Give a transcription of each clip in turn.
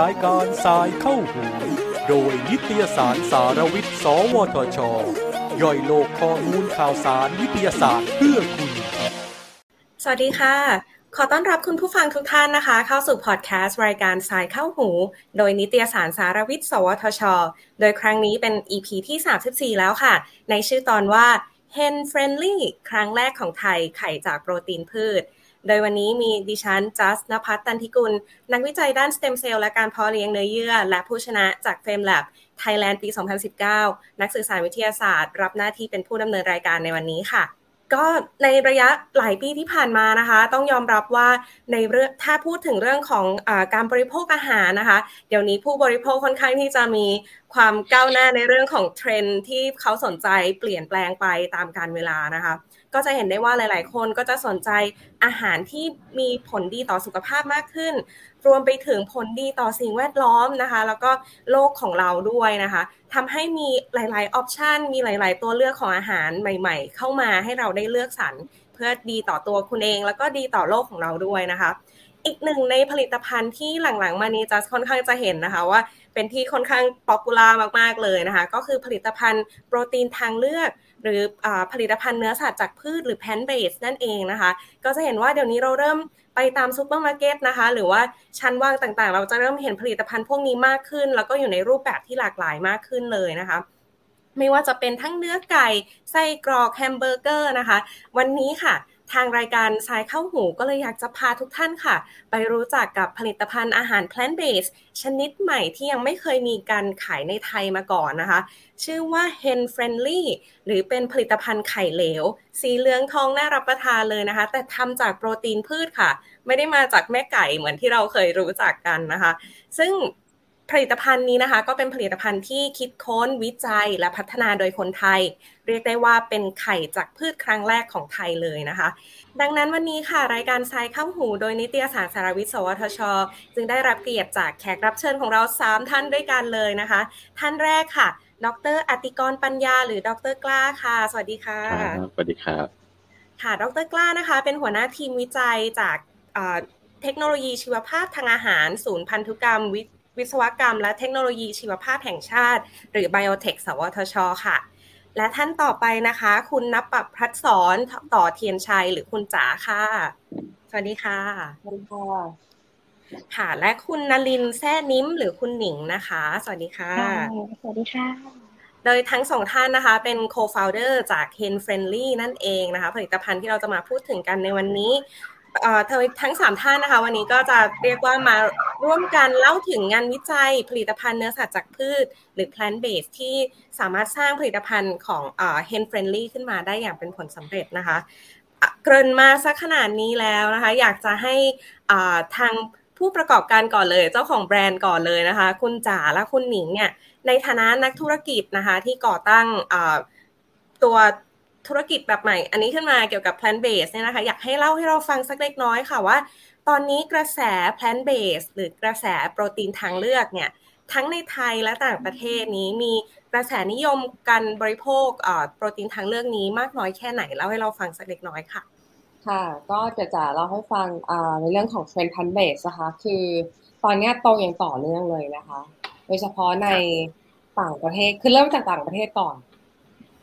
รายการสายเข้าหูโดยนิตยสารสารวิทย์ สวทช ย่อยโลกข้อมูลข่าวสารวิทยาศาสตร์เพื่อคุณ สวัสดีค่ะ ขอต้อนรับคุณผู้ฟังทุกท่านนะคะ เข้าสู่พอดแคสต์รายการสายเข้าหู โดยนิตยสารสารวิทย์ สวทช โดยครั้งนี้เป็น EP ที่ 34 แล้วค่ะ ในชื่อตอนว่า Hen Friendly ครั้งแรกของไทยไข่จากโปรตีนพืช โดยวันนี้มีดิฉันจัสนภัทรตันทิกุล นักวิจัยด้านสเต็มเซลล์และการเพาะเลี้ยงเนื้อเยื่อ และผู้ชนะจาก FameLab Thailand ปี 2019 นักสื่อสารวิทยาศาสตร์ รับหน้าที่เป็นผู้ดำเนินรายการในวันนี้ค่ะ ก็ในระยะหลายปีที่ผ่านมานะคะ ต้องยอมรับว่าในเรื่องถ้าพูดถึงเรื่องของอการบริโภคอาหารนะคะ เดี๋ยวนี้ผู้บริโภคค่อนข้างที่จะมีความก้าวหน้าในเรื่องของเทรนด์ที่เขาสนใจเปลี่ยนแปลงไปตามกาลเวลานะคะ ก็จะเห็นได้ว่าหลาย ๆ คนก็จะสนใจอาหารที่มีผลดีต่อสุขภาพมากขึ้น รวมไปถึงผลดีต่อสิ่งแวดล้อมนะคะ แล้วก็โลกของเราด้วยนะคะทำให้มีหลาย ๆ option มีหลาย ๆ ตัวเลือกของอาหารใหม่ ๆ เข้ามาให้เราได้เลือกสรรเพื่อดีต่อตัวคุณเอง แล้วก็ดีต่อโลกของเราด้วยนะคะอีกหนึ่งในผลิตภัณฑ์ที่หลังๆ มานี้จะค่อนข้างจะเห็นนะคะว่าเป็นที่ค่อนข้าง popularมากๆเลยนะคะ ก็คือผลิตภัณฑ์โปรตีนทางเลือก หรือผลิตภัณฑ์เนื้อสัตว์จากพืชหรือ plant based นั่นเองนะคะ ก็จะเห็นว่าเดี๋ยวนี้เราเริ่มไปตามซูเปอร์มาร์เก็ตนะคะ หรือว่าชั้นวางต่างๆ เราจะเริ่มเห็นผลิตภัณฑ์พวกนี้มากขึ้น แล้วก็อยู่ในรูปแบบที่หลากหลายมากขึ้นเลยนะคะไม่ว่าจะเป็นทั้งเนื้อไก่ ไส้กรอกแฮมเบอร์เกอร์นะคะ วันนี้ค่ะ ทางรายการสายเข้าหูก็เลยอยากจะพาทุกท่านค่ะ ไปรู้จักกับผลิตภัณฑ์อาหาร plant based ชนิดใหม่ที่ยังไม่เคยมีการขายในไทยมาก่อนนะคะ ชื่อว่า hen friendly หรือเป็นผลิตภัณฑ์ไข่เหลว สีเหลืองทองน่ารับประทานเลยนะคะ แต่ทำจากโปรตีนพืชค่ะ ไม่ได้มาจากแม่ไก่เหมือนที่เราเคยรู้จักกันนะคะ ซึ่ง ผลิตภัณฑ์นี้นะคะก็เป็นผลิตภัณฑ์ที่คิดค้นวิจัยและพัฒนาโดยคนไทย เรียกได้ว่าเป็นไข่จากพืชครั้งแรกของไทยเลยนะคะ ดังนั้นวันนี้ค่ะ รายการทรายข้ามหูโดยนิตยสารสารวิทย์ สวทช จึงได้รับเกียรติจากแขกรับเชิญของเรา 3 ท่านด้วยกันเลยนะคะ ท่านแรกค่ะ ดรอติกรปัญญา หรือดรกล้าค่ะ สวัสดีค่ะสวัสดีครับ ค่ะ ดรกล้านะคะ เป็นหัวหน้าทีมวิจัยจากเทคโนโลยีชีวภาพทางอาหาร ศูนย์พันธุกรรมวิ วิศวกรรม และเทคโนโลยีชีวภาพแห่งชาติ หรือ Biotech สวทช ค่ะ และท่านต่อไปนะคะ คุณนับปับพัฒสอนต่อเทียนชัยหรือคุณจ๋าค่ะ สวัสดีค่ะสวัสดีค่ะค่ะ และคุณนลินแซ่นิ้มหรือคุณหนิงนะคะ สวัสดีค่ะ สวัสดีค่ะ โดยทั้งสองท่านนะคะ เป็น co-founder จาก Hen Friendly นั่นเองนะคะ ผลิตภัณฑ์ที่เราจะมาพูดถึงกันในวันนี้ ทั้งสามท่านนะคะ วันนี้ก็จะเรียกว่ามาร่วมกันเล่าถึงงานวิจัยผลิตภัณฑ์เนื้อสัตว์จากพืช หรือ plant based ที่สามารถสร้างผลิตภัณฑ์ของ hen friendly ขึ้นมาได้อย่างเป็นผลสำเร็จนะคะ เกริ่นมาสักขนาดนี้แล้วนะคะ อยากจะให้ทางผู้ประกอบการก่อนเลย เจ้าของแบรนด์ก่อนเลยนะคะ คุณจ๋าและคุณหนิงเนี่ยในฐานะนักธุรกิจนะคะ ที่ก่อตั้งตัว ธุรกิจแบบใหม่ อันนี้ขึ้นมาเกี่ยวกับ plant based เนี่ยนะคะ อยากให้เล่าให้เราฟังสักเล็กน้อยค่ะว่า ตอนนี้กระแส plant based หรือกระแสโปรตีนทางเลือกเนี่ยทั้งในไทยและต่างประเทศนี้มีกระแสนิยมการบริโภคโปรตีนทางเลือกนี้มากน้อยแค่ไหนเล่าให้เราฟังสักเล็กน้อยค่ะ ค่ะ ก็จะจะเล่าให้ฟังในเรื่องของเทรนด์พันเบสนะคะคือตอนนี้โตอย่างต่อเนื่องเลยนะคะ โดยเฉพาะในต่างประเทศคือเริ่มจากต่างประเทศก่อน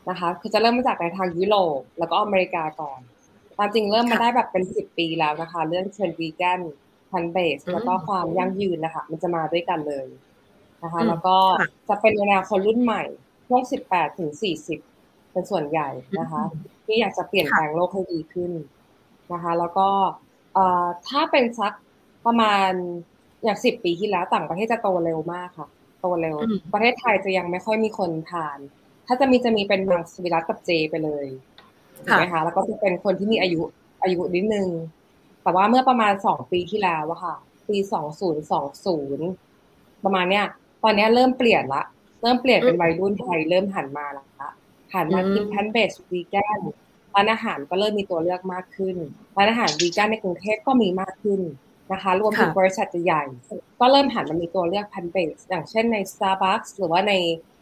นะคะคือจะเริ่มมาจากในทางยุโรปแล้วก็อเมริกาก่อนตามจริงเริ่มมาได้แบบเป็นสิบปีแล้วนะคะ เรื่องเทรนด์วีแกนพันเบสแล้วก็ความยั่งยืนนะคะ มันจะมาด้วยกันเลยนะคะ แล้วก็จะเป็นแนวคนรุ่นใหม่พวกสิบแปดถึงสี่สิบเป็นส่วนใหญ่นะคะ ที่อยากจะเปลี่ยนแปลงโลกให้ดีขึ้นนะคะ แล้วก็ถ้าเป็นสักประมาณอย่างสิบปีที่แล้วต่างประเทศจะโตเร็วมากค่ะ โตเร็ว ประเทศไทยจะยังไม่ค่อยมีคนทาน ถ้าจะมีจะมีเป็นมังสวิรัตกับเจไปเลยถูกไหมคะแล้วก็จะเป็นคนที่มีอายุอายุนิดนึง แต่ว่าเมื่อประมาณสองปีที่แล้วอะค่ะ ปีสองศูนย์สองศูนย์ประมาณเนี้ย ตอนนี้เริ่มเปลี่ยนละ เริ่มเปลี่ยนเป็นวัยรุ่นไทยเริ่มหันมาละหันมากินแพนเบสวีแกนร้านอาหารก็เริ่มมีตัวเลือกมากขึ้นร้านอาหารวีแกนในกรุงเทพก็มีมากขึ้นนะคะ รวมถึงบริษัทใหญ่ ก็เริ่มหันมามีตัวเลือกแพนเบสอย่างเช่นใน Starbucks หรือว่าใน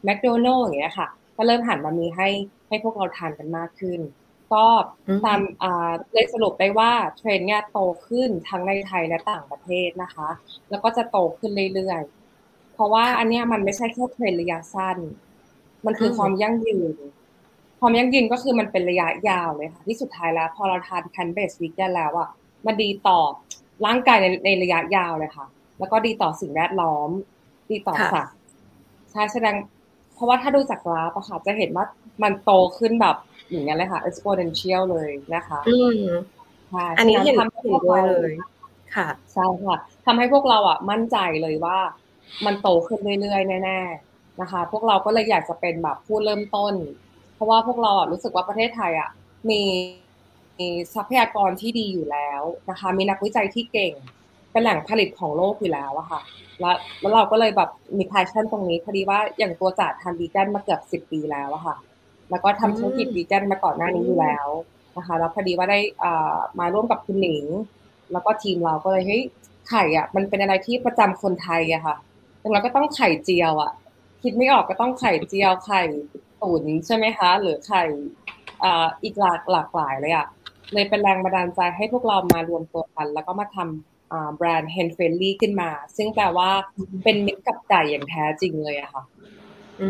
McDonald's อย่างเงี้ยค่ะ ก็เริ่มหันมามีให้ให้พวกเราทานกันมากขึ้น ก็ตามเลยสรุปได้ว่าเทรนเนี่ยโตขึ้นทั้งในไทยและต่างประเทศนะคะ แล้วก็จะโตขึ้นเรื่อยๆ เพราะว่าอันนี้มันไม่ใช่แค่เทรนระยะสั้น มันคือความยั่งยืน ความยั่งยืนก็คือมันเป็นระยะยาวเลยค่ะที่สุดท้ายแล้ว พอเราทาน plant based วิกได้แล้วอะมันดีต่อร่างกายในในระยะยาวเลยค่ะ แล้วก็ดีต่อสิ่งแวดล้อม ดีต่อสัตว์ใช่แสดงเพ ราะว่าถ้าดูจากกราฟอะค่ะ จะเห็นว่ามันโตขึ้นแบบอย่างนี้เลยค่ะ exponential เลยนะคะ อืมใช่อันนี้เห็นเห็นด้วยเลย ค่ะใช่ค่ะทำให้พวกเราอะมั่นใจเลยว่า มันโตขึ้นเรื่อยๆแน่ๆนะคะ พวกเราก็เลยอยากจะเป็นแบบผู้เริ่มต้น เพราะว่าพวกเราอะรู้สึกว่าประเทศไทยอะมีมีทรัพยากรที่ดีอยู่แล้วนะคะ มีนักวิจัยที่เก่ง เป็นแหล่งผลิตของโลกอยู่แล้วอะค่ะ แล้วแล้วเราก็เลยแบบมีพายชั่นตรงนี้พอดีว่าอย่างตัวจ่าทำวีแกนมาเกือบสิบปีแล้วอะค่ะ แล้วก็ทำธุรกิจวีแกนมาก่อนหน้านี้อยู่แล้วนะคะแล้วพอดีว่าได้มาร่วมกับคุณหนิง แล้วก็ทีมเราก็เลยเฮ้ยไข่อะ มันเป็นอะไรที่ประจำคนไทยอะค่ะดังนั้นก็ต้องไข่เจียวอะ คิดไม่ออกก็ต้องไข่เจียวไข่ตุ๋นใช่ไหมคะ หรือไข่อีกหลากหลากหลายเลยอะเลยเป็นแรงบันดาลใจให้พวกเรามารวมตัวกัน แล้วก็มาทำ แบรนด์ Hen Friendly ขึ้นมา ซึ่งแปลว่าเป็นมิตรกับไก่อย่างแท้จริงเลยอะค่ะอื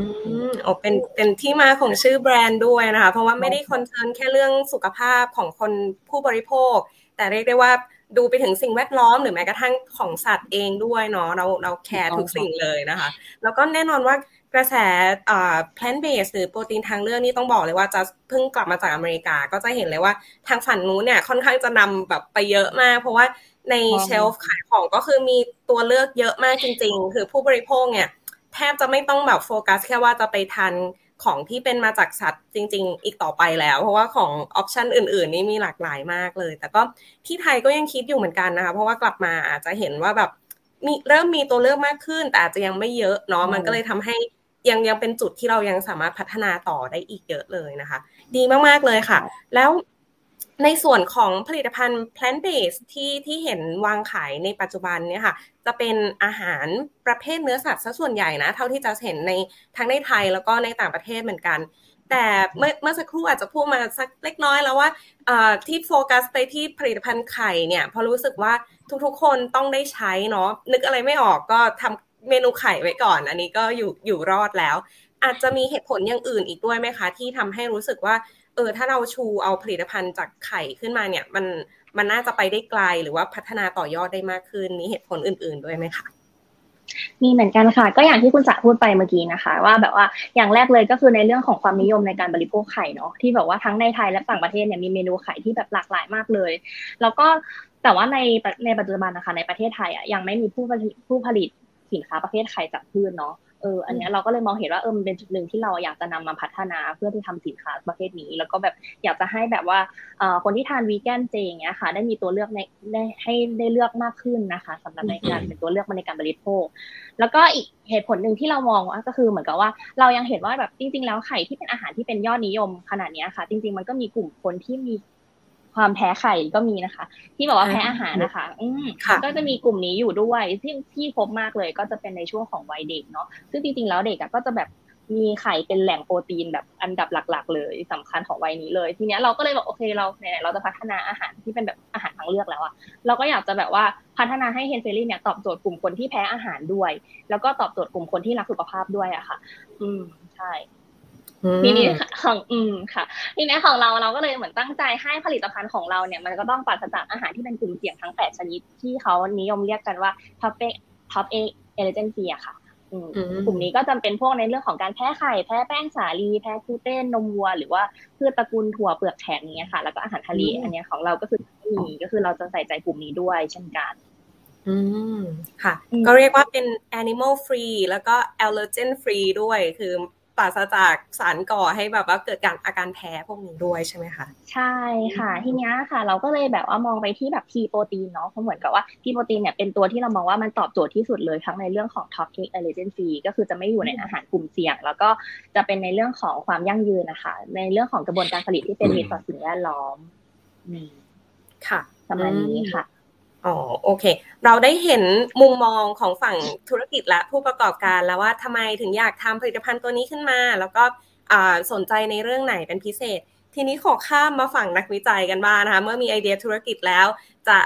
มอ๋อเป็นเป็นที่มาของชื่อแบรนด์ด้วยนะคะ เพราะว่าไม่ได้ concern แค่เรื่องสุขภาพของคนผู้บริโภค แต่เรียกได้ว่าดูไปถึงสิ่งแวดล้อมหรือแม้กระทั่งของสัตว์เองด้วยเนาะเราเรา care ทุกสิ่งเลยนะคะ แล้วก็แน่นอนว่ากระแสอ่า plant based หรือโปรตีนทางเลือกนี่ต้องบอกเลยว่าจัสเพิ่งกลับมาจากอเมริกา ก็จะเห็นเลยว่าทางฝั่งนู้นเนี่ยค่อนข้างจะนำแบบไปเยอะมาก เพราะว่า ใน shelf ขายของก็คือมีตัวเลือกเยอะมากจริง ๆ คือผู้บริโภคเนี่ย แทบจะไม่ต้องแบบโฟกัส แค่ว่าจะไปทานของที่เป็นมาจากสัตว์จริง ๆ อีกต่อไปแล้ว เพราะว่าของ option อื่น ๆ นี่มีหลากหลายมากเลย แต่ก็ที่ไทยก็ยังคิดอยู่เหมือนกันนะคะ เพราะว่ากลับมาอาจจะเห็นว่าแบบมีเริ่มมีตัวเลือกมากขึ้น แต่อาจจะยังไม่เยอะเนาะมันก็เลยทำให้ยังยังเป็นจุดที่เรายังสามารถพัฒนาต่อได้อีกเยอะเลยนะคะ ดีมากๆเลยค่ะ แล้ว ในส่วนของผลิตภัณฑ์ plant based ที่ที่เห็นวางขายในปัจจุบันเนี่ยค่ะ จะเป็นอาหารประเภทเนื้อสัตว์ซะส่วนใหญ่นะ เท่าที่จะเห็นในทั้งในไทยแล้วก็ในต่างประเทศเหมือนกัน แต่เมื่อเมื่อสักครู่อาจจะพูดมาสักเล็กน้อยแล้วว่าที่โฟกัสไปที่ผลิตภัณฑ์ไข่เนี่ยพอรู้สึกว่าทุกๆ คนต้องได้ใช้เนาะนึกอะไรไม่ออกก็ทำเมนูไข่ไว้ก่อน อันนี้ก็อยู่อยู่รอดแล้ว อาจจะมีเหตุผลอย่างอื่นอีกด้วยไหมคะ ที่ทำให้รู้สึกว่า เออถ้าเราชูเอาผลิตภัณฑ์จากไข่ขึ้นมาเนี่ย มันมันน่าจะไปได้ไกลหรือว่าพัฒนาต่อยอดได้มากขึ้นมีเหตุผลอื่น ๆ ด้วยไหมคะมีเหมือนกันค่ะ ก็อย่างที่คุณจักพูดไปเมื่อกี้นะคะ ว่าแบบว่าอย่างแรกเลยก็คือในเรื่องของความนิยมในการบริโภคไข่เนาะที่แบบว่าทั้งในไทยและต่างประเทศเนี่ยมีเมนูไข่ที่แบบหลากหลายมากเลย แล้วก็แต่ว่าในในปัจจุบันนะคะในประเทศไทยอะยังไม่มีผู้ผู้ผลิตสินค้าประเภทไข่จากพืชเนาะ เอออันนี้เราก็เลยมองเห็นว่าเออมันเป็นจุดหนึ่งที่เราอยากจะนำมาพัฒนาเพื่อที่ทำสินค้าประเภทนี้ แล้วก็แบบอยากจะให้แบบว่าเอ่อคนที่ทานวีแกนเจอย่างเงี้ยค่ะ ได้มีตัวเลือกในได้ให้ได้เลือกมากขึ้นนะคะสำหรับในการเป็นตัวเลือกมาในการบริโภค แล้วก็อีกเหตุผลหนึ่งที่เรามองว่าก็คือเหมือนกับว่าเรายังเห็นว่าแบบจริง ๆ แล้วไข่ที่เป็นอาหารที่เป็นยอดนิยมขนาดนี้ค่ะ จริง ๆ มันก็มีกลุ่มคนที่มี ความแพ้ไข่ก็มีนะคะ ที่บอกว่าแพ้อาหารนะคะ อืมก็จะมีกลุ่มนี้อยู่ด้วยที่ที่พบมากเลยก็จะเป็นในช่วงของวัยเด็กเนาะซึ่งจริงๆแล้วเด็กก็จะแบบมีไข่เป็นแหล่งโปรตีนแบบอันดับหลัก ๆ เลยสำคัญของวัยนี้เลย ทีเนี้ยเราก็เลยบอกโอเคเราไหนเราจะพัฒนาอาหารที่เป็นแบบอาหารทางเลือกแล้วอะเราก็อยากจะแบบว่าพัฒนาให้เฮนเฟลี่เนี่ยตอบโจทย์กลุ่มคนที่แพ้อาหารด้วย แล้วก็ตอบโจทย์กลุ่มคนที่รักสุขภาพด้วยอะค่ะ อืมใช่ ทีนี้ของอืมค่ะทีนี้ของเราเราก็เลยเหมือนตั้งใจให้ผลิตภัณฑ์ของเราเนี่ยมันก็ต้องปราศจากอาหารที่เป็นกลุ่มเสี่ยงทั้งแปดชนิดที่เขานิยมเรียกกันว่า top eight top eight allergens อะค่ะกลุ่มนี้ก็จำเป็นพวกในเรื่องของการแพ้ไข่แพ้แป้งสาลีแพ้กลูเตนนมวัว หรือว่าพืชตระกูลถั่วเปลือกแข็งเนี้ยค่ะ แล้วก็อาหารทะเลอันนี้ของเราก็คือมีก็คือเราจะใส่ใจกลุ่มนี้ด้วยเช่นกัน อืมค่ะ ก็เรียกว่าเป็น animal free แล้วก็ allergen free ด้วยคือป ราศจากสารก่อให้แบบว่าเกิดการอาการแพ้พวกนี้ด้วยใช่ไหมคะใช่ค่ะ ทีนี้ค่ะ เราก็เลยแบบว่ามองไปที่แบบทีโปรตีนเนาะเพราะเหมือนกับว่าทีโปรตีนเนี่ยเป็นตัวที่เรามองว่ามันตอบโจทย์ที่สุดเลยทั้งในเรื่องของ toxic allergen free ก็คือจะไม่อยู่ในอาหารกลุ่มเสี่ยง แล้วก็จะเป็นในเรื่องของความยั่งยืนนะคะ ในเรื่องของกระบวนการผลิตที่เป็นมิตรต่อสิ่งแวดล้อมค่ะประมาณนี้ค่ะ อ๋อโอเค เราได้เห็นมุมมองของฝั่งธุรกิจและผู้ประกอบการแล้วว่าทำไมถึงอยากทำผลิตภัณฑ์ตัวนี้ขึ้นมา แล้วก็สนใจในเรื่องไหนเป็นพิเศษ ทีนี้ขอข้ามมาฝั่งนักวิจัยกันบ้างนะคะ เมื่อมีไอเดียธุรกิจแล้ว จะ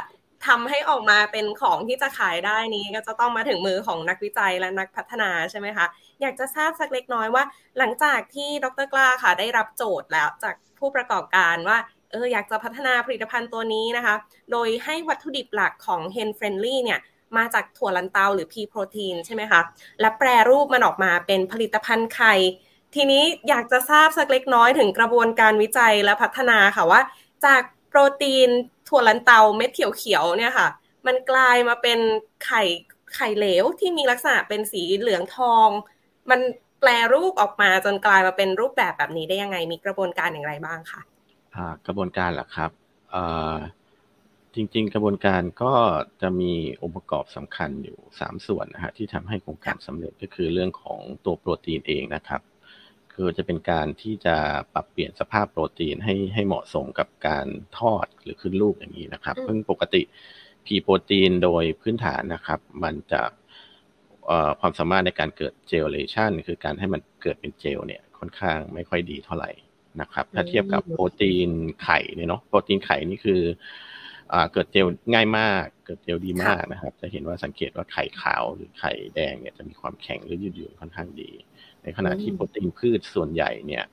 ทำให้ออกมาเป็นของที่จะขายได้นี้ก็จะต้องมาถึงมือของนักวิจัยและนักพัฒนาใช่ไหมคะอยากจะทราบสักเล็กน้อยว่า หลังจากที่ดรกล้าค่ะได้รับโจทย์แล้วจากผู้ประกอบการว่า เอออยากจะพัฒนาผลิตภัณฑ์ตัวนี้นะคะ โดยให้วัตถุดิบหลักของ Hen Friendly เนี่ยมาจากถั่วลันเตาหรือ P protein ใช่ไหมคะ และแปรรูปมันออกมาเป็นผลิตภัณฑ์ไข่ ทีนี้อยากจะทราบสักเล็กน้อยถึงกระบวนการวิจัยและพัฒนาค่ะว่า จากโปรตีนถั่วลันเตาเม็ดเขียวๆเนี่ยค่ะ มันกลายมาเป็นไข่ไข่เหลวที่มีลักษณะเป็นสีเหลืองทอง มันแปลรูปออกมาจนกลายมาเป็นรูปแบบแบบนี้ได้ยังไง มีกระบวนการอย่างไรบ้างคะ กระบวนการเหรอครับจริง ๆ กระบวนการก็จะมีองค์ประกอบสำคัญอยู่สามส่วนนะฮะที่ทำให้โครงการสำเร็จก็คือเรื่องของตัวโปรตีนเองนะครับ คือจะเป็นการที่จะปรับเปลี่ยนสภาพโปรตีนให้ให้เหมาะสมกับการทอดหรือขึ้นรูปอย่างนี้นะครับซึ่งปกติพีโปรตีนโดยพื้นฐานนะครับ มันจะความสามารถในการเกิดเจลเลชันคือการให้มันเกิดเป็นเจลเนี่ยค่อนข้างไม่ค่อยดีเท่าไหร่ นะครับ ถ้าเทียบกับโปรตีนไข่เนี่ยเนาะโปรตีนไข่นี่คือเกิดเจลง่ายมาก เกิดเจลดีมากนะครับ จะเห็นว่าสังเกตว่าไข่ขาวหรือไข่แดงเนี่ยจะมีความแข็งหรือยืดหยุ่นค่อนข้างดี ในขณะที่โปรตีนพืชส่วนใหญ่เนี่ย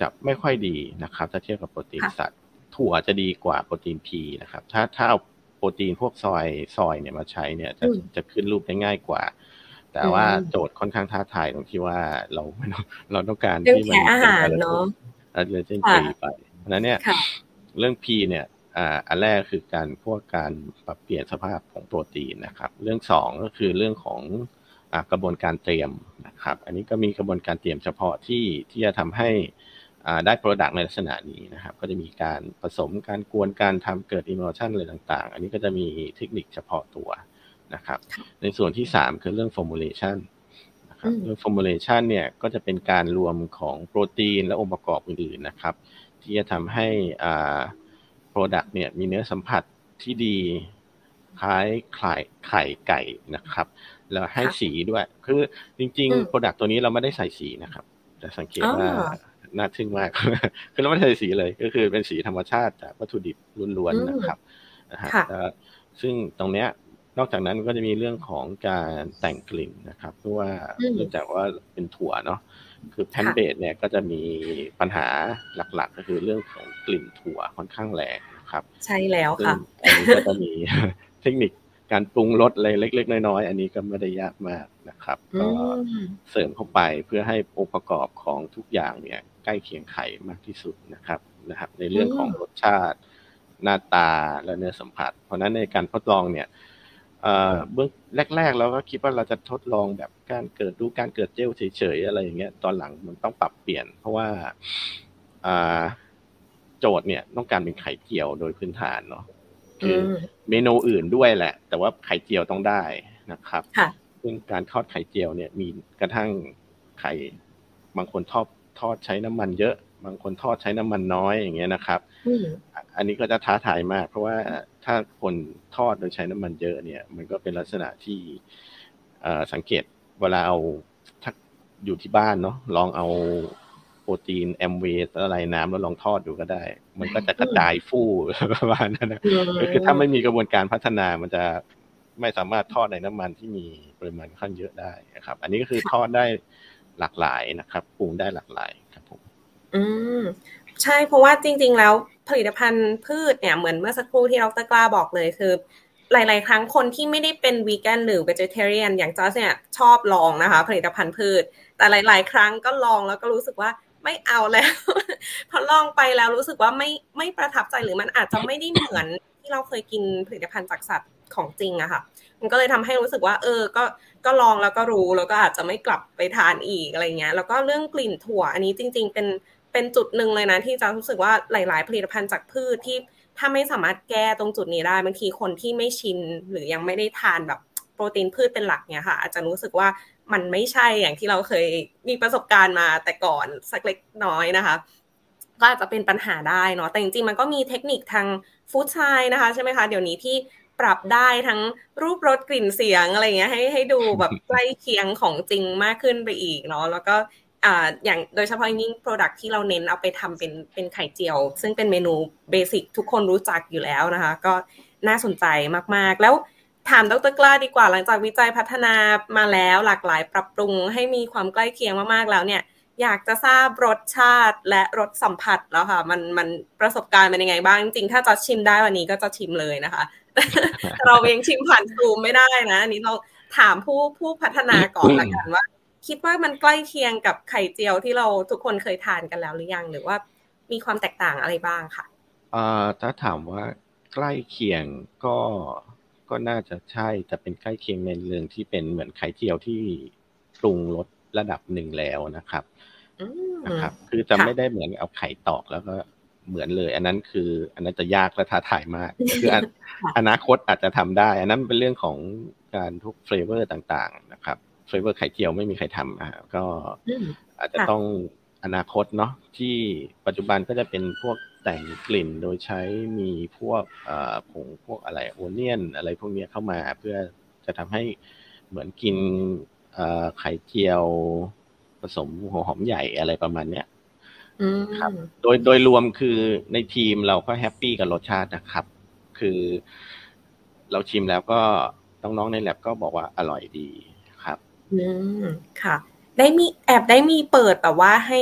จะไม่ค่อยดีนะครับ ถ้าเทียบกับโปรตีนสัตว์ถั่วจะดีกว่าโปรตีนพีนะครับ ถ้าถ้าเอาโปรตีนพวกซอยซอยเนี่ยมาใช้เนี่ยจะจะขึ้นรูปได้ง่ายกว่า แต่ว่าโจทย์ค่อนข้างท้าทายตรงที่ว่าเราเราต้องการที่มันอาหารเนาะ allergen free ไปเพราะนั้นเนี่ยเรื่อง P เนี่ยอันแรกคือการพวกการปรับเปลี่ยนสภาพของโปรตีนนะครับ เรื่องสองก็คือเรื่องของกระบวนการเตรียมนะครับ อันนี้ก็มีกระบวนการเตรียมเฉพาะที่ที่จะทำให้ได้ product ในลักษณะนี้นะครับ ก็จะมีการผสมการกวนการทำเกิดอิมเมอร์ชันอะไรต่าง ๆ อันนี้ก็จะมีเทคนิคเฉพาะตัว นะครับ ในส่วนที่สามคือเรื่อง formulation นะครับเรื่อง formulation เนี่ยก็จะเป็นการรวมของโปรตีนและองค์ประกอบอื่นๆนะครับ ที่จะทำให้อ่า Product เนี่ยมีเนื้อสัมผัสที่ดีคล้ายไข่ไข่ไก่นะครับ แล้วให้สีด้วย คือจริงๆ Product ตัวนี้เราไม่ได้ใส่สีนะครับ แต่สังเกตว่าน่าทึ่งมาก คือเราไม่ใส่สีเลย ก็คือเป็นสีธรรมชาติจากวัตถุดิบล้วนๆนะครับนะฮะซึ่งตรงเนี้ย นอกจากนั้นก็จะมีเรื่องของการแต่งกลิ่นนะครับเพราะว่าเนื่องจากว่าเป็นถั่วเนาะคือแพนเบดเนี่ยก็จะมีปัญหาหลักๆ ก็คือเรื่องของกลิ่นถั่วค่อนข้างแรงครับ ใช่แล้วค่ะอันนี้ก็จะมีเทคนิคการปรุงรสอะไรเล็ก ๆ น้อยๆอันนี้ก็ไม่ได้ยากมากนะครับก็เสริมเข้าไปเพื่อให้องค์ประกอบของทุกอย่างเนี่ย ใกล้เคียงไข่มากที่สุดนะครับนะครับ ในเรื่องของรสชาติหน้าตาและเนื้อสัมผัส เพราะนั้นในการทดลองเนี่ย เบื้องแรกๆเราก็คิดว่าเราจะทดลองแบบการเกิดดูการเกิดเจลเฉยๆอะไรอย่างเงี้ย ตอนหลังมันต้องปรับเปลี่ยน เพราะว่าโจทย์เนี่ยต้องการเป็นไข่เจียวโดยพื้นฐานเนาะคือเมนูอื่นด้วยแหละ แต่ว่าไข่เจียวต้องได้นะครับซึ่งการทอดไข่เจียวเนี่ย มีกระทั่งไข่บางคนทอดทอดใช้น้ำมันเยอะ บางคนทอดใช้น้ำมันน้อยอย่างเงี้ยนะครับ อันนี้ก็จะท้าทายมาก เพราะว่าถ้าคนทอดโดยใช้น้ำมันเยอะเนี่ย มันก็เป็นลักษณะที่สังเกตเวลาเอาถ้าอยู่ที่บ้านเนาะลองเอาโปรตีนแอมเวสอะไรน้ำแล้วลองทอดดูก็ได้ มันก็จะกระจายฟู่ประมาณนั้นนะก็คือถ้าไม่มีกระบวนการพัฒนามันจะไม่สามารถทอดในน้ำมันที่มีปริมาณค่อนข้างเยอะได้นะครับ อันนี้ก็คือทอดได้หลากหลายนะครับปรุงได้หลากหลายครับผม อืม ใช่เพราะว่าจริง ๆ แล้วผลิตภัณฑ์พืชเนี่ยเหมือนเมื่อสักครู่ที่เรกล้าบอกเลยคือ หลาย ๆ ครั้งคนที่ไม่ได้เป็นวีแกนหรือเวจิเทเรียนอย่างจ้าเนี่ยชอบลองนะคะ ผลิตภัณฑ์พืช แต่หลาย ๆ ครั้งก็ลองแล้วก็รู้สึกว่าไม่เอาแล้วพอลองไปแล้วรู้สึกว่าไม่ไม่ประทับใจหรือมันอาจจะไม่ได้เหมือนที่เราเคยกินผลิตภัณฑ์จากสัตว์ของจริงอะค่ะ มันก็เลยทำให้รู้สึกว่า เออ ก็ก็ลองแล้วก็รู้แล้วก็อาจจะไม่กลับไปทานอีกอะไรเงี้ย แล้วก็เรื่องกลิ่นถั่ว อันนี้จริง ๆ เป็น เป็นจุดหนึ่งเลยนะ ที่จะรู้สึกว่าหลาย ๆ ผลิตภัณฑ์จากพืชที่ถ้าไม่สามารถแก้ตรงจุดนี้ได้บางทีคนที่ไม่ชิน หรือยังไม่ได้ทานแบบโปรตีนพืชเป็นหลักเนี่ยค่ะ อาจจะรู้สึกว่ามันไม่ใช่อย่างที่เราเคยมีประสบการณ์มาแต่ก่อนสักเล็กน้อยนะคะ ก็อาจจะเป็นปัญหาได้เนาะแต่จริงๆมันก็มีเทคนิคทางฟู้ดไซน์นะคะใช่ไหมคะเดี๋ยวนี้ที่ปรับได้ทั้งรูปรสกลิ่นเสียงอะไรเงี้ยให้ให้ดูแบบใกล้เคียงของจริงมากขึ้นไปอีกเนาะแล้วก็ อ่าอย่างโดยเฉพาะยิ่ง Product ที่เราเน้นเอาไปทำเป็นเป็นไข่เจียว ซึ่งเป็นเมนูเบสิกทุกคนรู้จักอยู่แล้วนะคะ ก็น่าสนใจมากๆ แล้วถามดรกล้าดีกว่าหลังจากวิจัยพัฒนามาแล้วหลากหลายปรับปรุงให้มีความใกล้เคียงมากๆแล้วเนี่ย อยากจะทราบรสชาติและรสสัมผัสแล้วค่ะ มันมันประสบการณ์เป็นยังไงบ้างจริงๆถ้าจะชิมได้วันนี้ก็จะชิมเลยนะคะ เราเองชิมผ่านซูมไม่ได้นะอันนี้เราถามผู้ผู้พัฒนาก่อนละกันว่า คิดว่ามันใกล้เคียงกับไข่เจียวที่เราทุกคนเคยทานกันแล้วหรือยัง หรือว่ามีความแตกต่างอะไรบ้างค่ะอ่าถ้าถามว่าใกล้เคียงก็ก็น่าจะใช่แต่เป็นใกล้เคียงในเรื่องที่เป็นเหมือนไข่เจียวที่ปรุงรสระดับหนึ่งแล้วนะครับนะครับ คือจะไม่ได้เหมือนเอาไข่ตอกแล้วก็เหมือนเลย อันนั้นคืออันนั้นจะยากและท้าทายมากคืออนาคตอาจจะทำได้ อันนั้นเป็นเรื่องของการทุก flavor ต่าง ๆ นะครับ flavor ไข่เจียวไม่มีใครทำอะก็อาจจะต้องอนาคตเนาะที่ปัจจุบันก็จะเป็นพวกแต่งกลิ่นโดยใช้มีพวกผงพวกอะไร onion อะไรพวกนี้เข้ามาเพื่อจะทำให้เหมือนกินไข่เจียวผสมหัวหอมใหญ่อะไรประมาณเนี้ยครับ โดยโดยรวมคือในทีมเราก็ happy กับรสชาตินะครับ คือเราชิมแล้วก็น้องๆในแลบก็บอกว่าอร่อยดีครับ อืม ค่ะ ได้มีแอบได้มีเปิดแบบว่าให้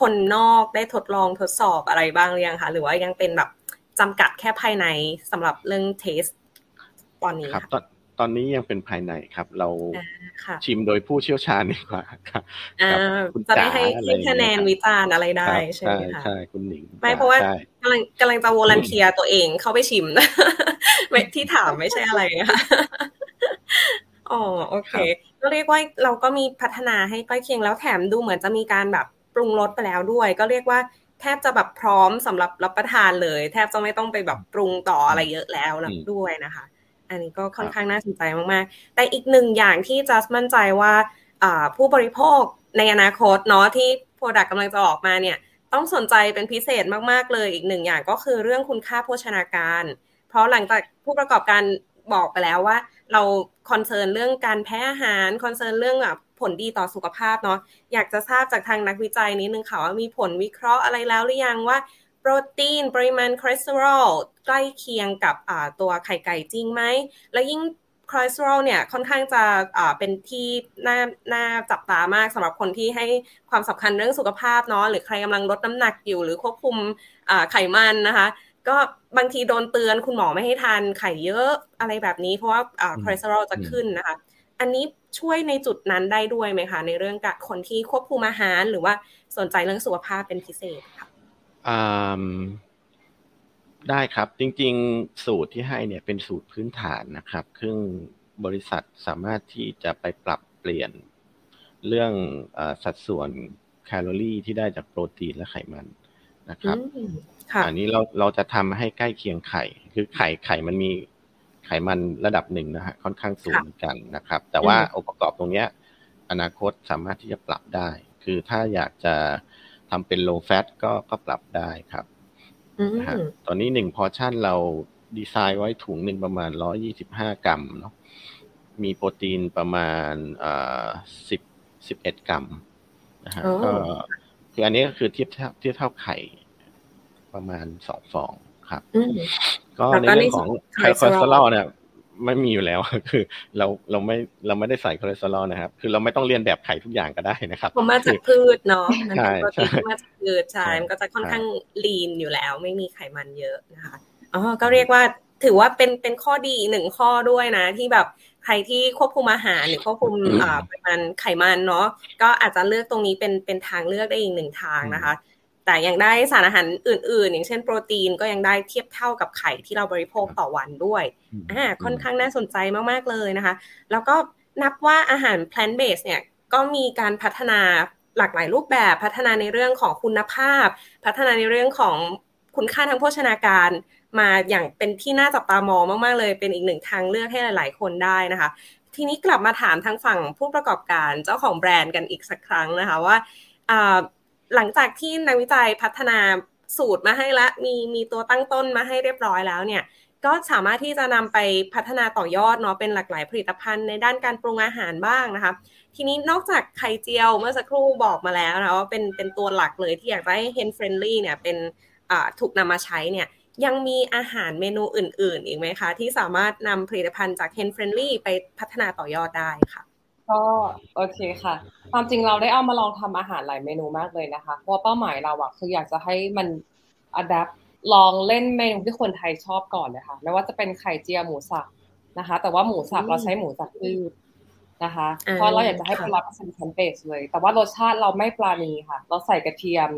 คนนอกได้ทดลองทดสอบอะไรบ้างหรือยังคะหรือว่ายังเป็นแบบจำกัดแค่ภายในสำหรับเรื่องเทสตอนนี้ครับตอนตอนนี้ยังเป็นภายในครับ เราชิมโดยผู้เชี่ยวชาญดีกว่าครับจะได้ให้คะแนนวิจารณ์อะไรได้ใช่ไหมคะใช่คุณหนิงไม่เพราะว่ากำลังกำลังจะวอลันเทียตัวเองเข้าไปชิมไม่ที่ถามไม่ใช่อะไรค่ะอ๋อโอเค ก็เรียกว่าเราก็มีพัฒนาให้ใกล้เคียงแล้วแถมดูเหมือนจะมีการแบบปรุงรสไปแล้วด้วย ก็เรียกว่าแทบจะแบบพร้อมสำหรับรับประทานเลย แทบจะไม่ต้องไปแบบปรุงต่ออะไรเยอะแล้วด้วยนะคะ อันนี้ก็ค่อนข้างน่าสนใจมากๆ แต่อีกหนึ่งอย่างที่จัสมั่นใจว่าผู้บริโภคในอนาคตเนาะที่ product กำลังจะออกมาเนี่ย ต้องสนใจเป็นพิเศษมากๆเลยอีกหนึ่งอย่างก็คือเรื่องคุณค่าโภชนาการ เพราะหลังจากผู้ประกอบการบอกไปแล้วว่า เรา concern เรื่องการแพ้อาหาร concern เรื่องแบบผลดีต่อสุขภาพเนาะอยากจะทราบจากทางนักวิจัยนิดนึงค่ะว่ามีผลวิเคราะห์อะไรแล้วหรือยังว่าโปรตีนปริมาณคอเลสเตอรอลใกล้เคียงกับตัวไข่ไก่จริงไหม และยิ่งคอเลสเตอรอลเนี่ยค่อนข้างจะเป็นที่น่าน่าจับตามากสำหรับคนที่ให้ความสำคัญเรื่องสุขภาพเนาะหรือใครกำลังลดน้ำหนักอยู่หรือควบคุมไขมันนะคะ ก็บางทีโดนเตือนคุณหมอไม่ให้ทานไข่เยอะอะไรแบบนี้ เพราะว่าคอเลสเตอรอลจะขึ้นนะคะ อันนี้ช่วยในจุดนั้นได้ด้วยไหมคะ ในเรื่องกับคนที่ควบคุมอาหารหรือว่าสนใจเรื่องสุขภาพเป็นพิเศษค่ะได้ครับจริงๆสูตรที่ให้เนี่ยเป็นสูตรพื้นฐานนะครับซึ่งบริษัทสามารถที่จะไปปรับเปลี่ยนเรื่องอสัดส่วนแคลอรี่ที่ได้จากโปรตีนและไขมัน นะครับอันนี้เราเราจะทำให้ใกล้เคียงไข่ คือไข่ไข่มันมีไขมันระดับหนึ่งนะฮะค่อนข้างสูงกันนะครับ แต่ว่าองค์ประกอบตรงเนี้ย อนาคตสามารถที่จะปรับได้ คือถ้าอยากจะทำเป็น low fat ก็ก็ปรับได้ครับนะฮะตอนนี้หนึ่งพอชั่นเราดีไซน์ไว้ถุงหนึ่งประมาณร้อยี่สิบห้ากรัมเนาะมีโปรตีนประมาณอ่าสิบสิบเอ็ดกรัมนะฮะก็ คืออันนี้ก็คือเทียบเทียบเท่าไข่ ประมาณสองฟองครับ ก็ในเรื่องของคอเลสเตอรอลเนี่ยไม่มีอยู่แล้วคือ เราเราไม่เราไม่ได้ใส่คอเลสเตอรอลนะครับ คือเราไม่ต้องเลียนแบบไข่ทุกอย่างก็ได้นะครับผมมาจากพืชเนาะมันเป็นโปรตีนมาจากพืชใช่มันก็จะค่อนข้าง lean อยู่แล้ว ไม่มีไขมันเยอะนะคะอ๋อก็เรียกว่าถือว่าเป็นเป็นข้อดีหนึ่งข้อด้วยนะ ที่แบบ ใครที่ควบคุมอาหารหรือควบคุมปริมาณไขมันเนาะก็อาจจะเลือกตรงนี้เป็นเป็นทางเลือกได้อีกหนึ่งทางนะคะ แต่ยังได้สารอาหารอื่น ๆ อย่างเช่นโปรตีนก็ยังได้เทียบเท่ากับไข่ที่เราบริโภคต่อวันด้วยอ่าค่อนข้างน่าสนใจมากๆเลยนะคะ แล้วก็นับว่าอาหาร plant based เนี่ยก็มีการพัฒนาหลากหลายรูปแบบพัฒนาในเรื่องของคุณภาพ พัฒนาในเรื่องของ คุณค่าทางโภชนาการมาอย่างเป็นที่น่าจับตามองมาก ๆ เลย เป็นอีกหนึ่งทางเลือกให้หลาย ๆ คนได้นะคะ ทีนี้กลับมาถามทางฝั่งผู้ประกอบการเจ้าของแบรนด์กันอีกสักครั้งนะคะว่าหลังจากที่นักวิจัยพัฒนาสูตรมาให้แล้วมีมีตัวตั้งต้นมาให้เรียบร้อยแล้วเนี่ยก็สามารถที่จะนำไปพัฒนาต่อยอดเนาะเป็นหลากหลายผลิตภัณฑ์ในด้านการปรุงอาหารบ้างนะคะ ทีนี้นอกจากไข่เจียวเมื่อสักครู่บอกมาแล้วนะว่าเป็นเป็นตัวหลักเลยที่อยากให้ Hen Friendly เนี่ยเป็น ถูกนำมาใช้เนี่ยยังมีอาหารเมนูอื่น ๆ อีกไหมคะ ที่สามารถนำผลิตภัณฑ์จาก Hen Friendly ไปพัฒนาต่อยอดได้ค่ะ ก็โอเคค่ะ ความจริงเราได้เอามาลองทำอาหารหลายเมนูมากเลยนะคะ เพราะเป้าหมายเราอะคืออยากจะให้มันอัดแอปลองเล่นเมนูที่คนไทยชอบก่อนเลยค่ะไม่ว่าจะเป็นไข่เจียวหมูสับนะคะ แต่ว่าหมูสับเราใช้หมูจากพืชนะคะ เพราะเราอยากจะให้เป็นร้อยเปอร์เซ็นต์แคนเบสเลย แต่ว่ารสชาติเราไม่ปลาณีค่ะ เราใส่กระเทียม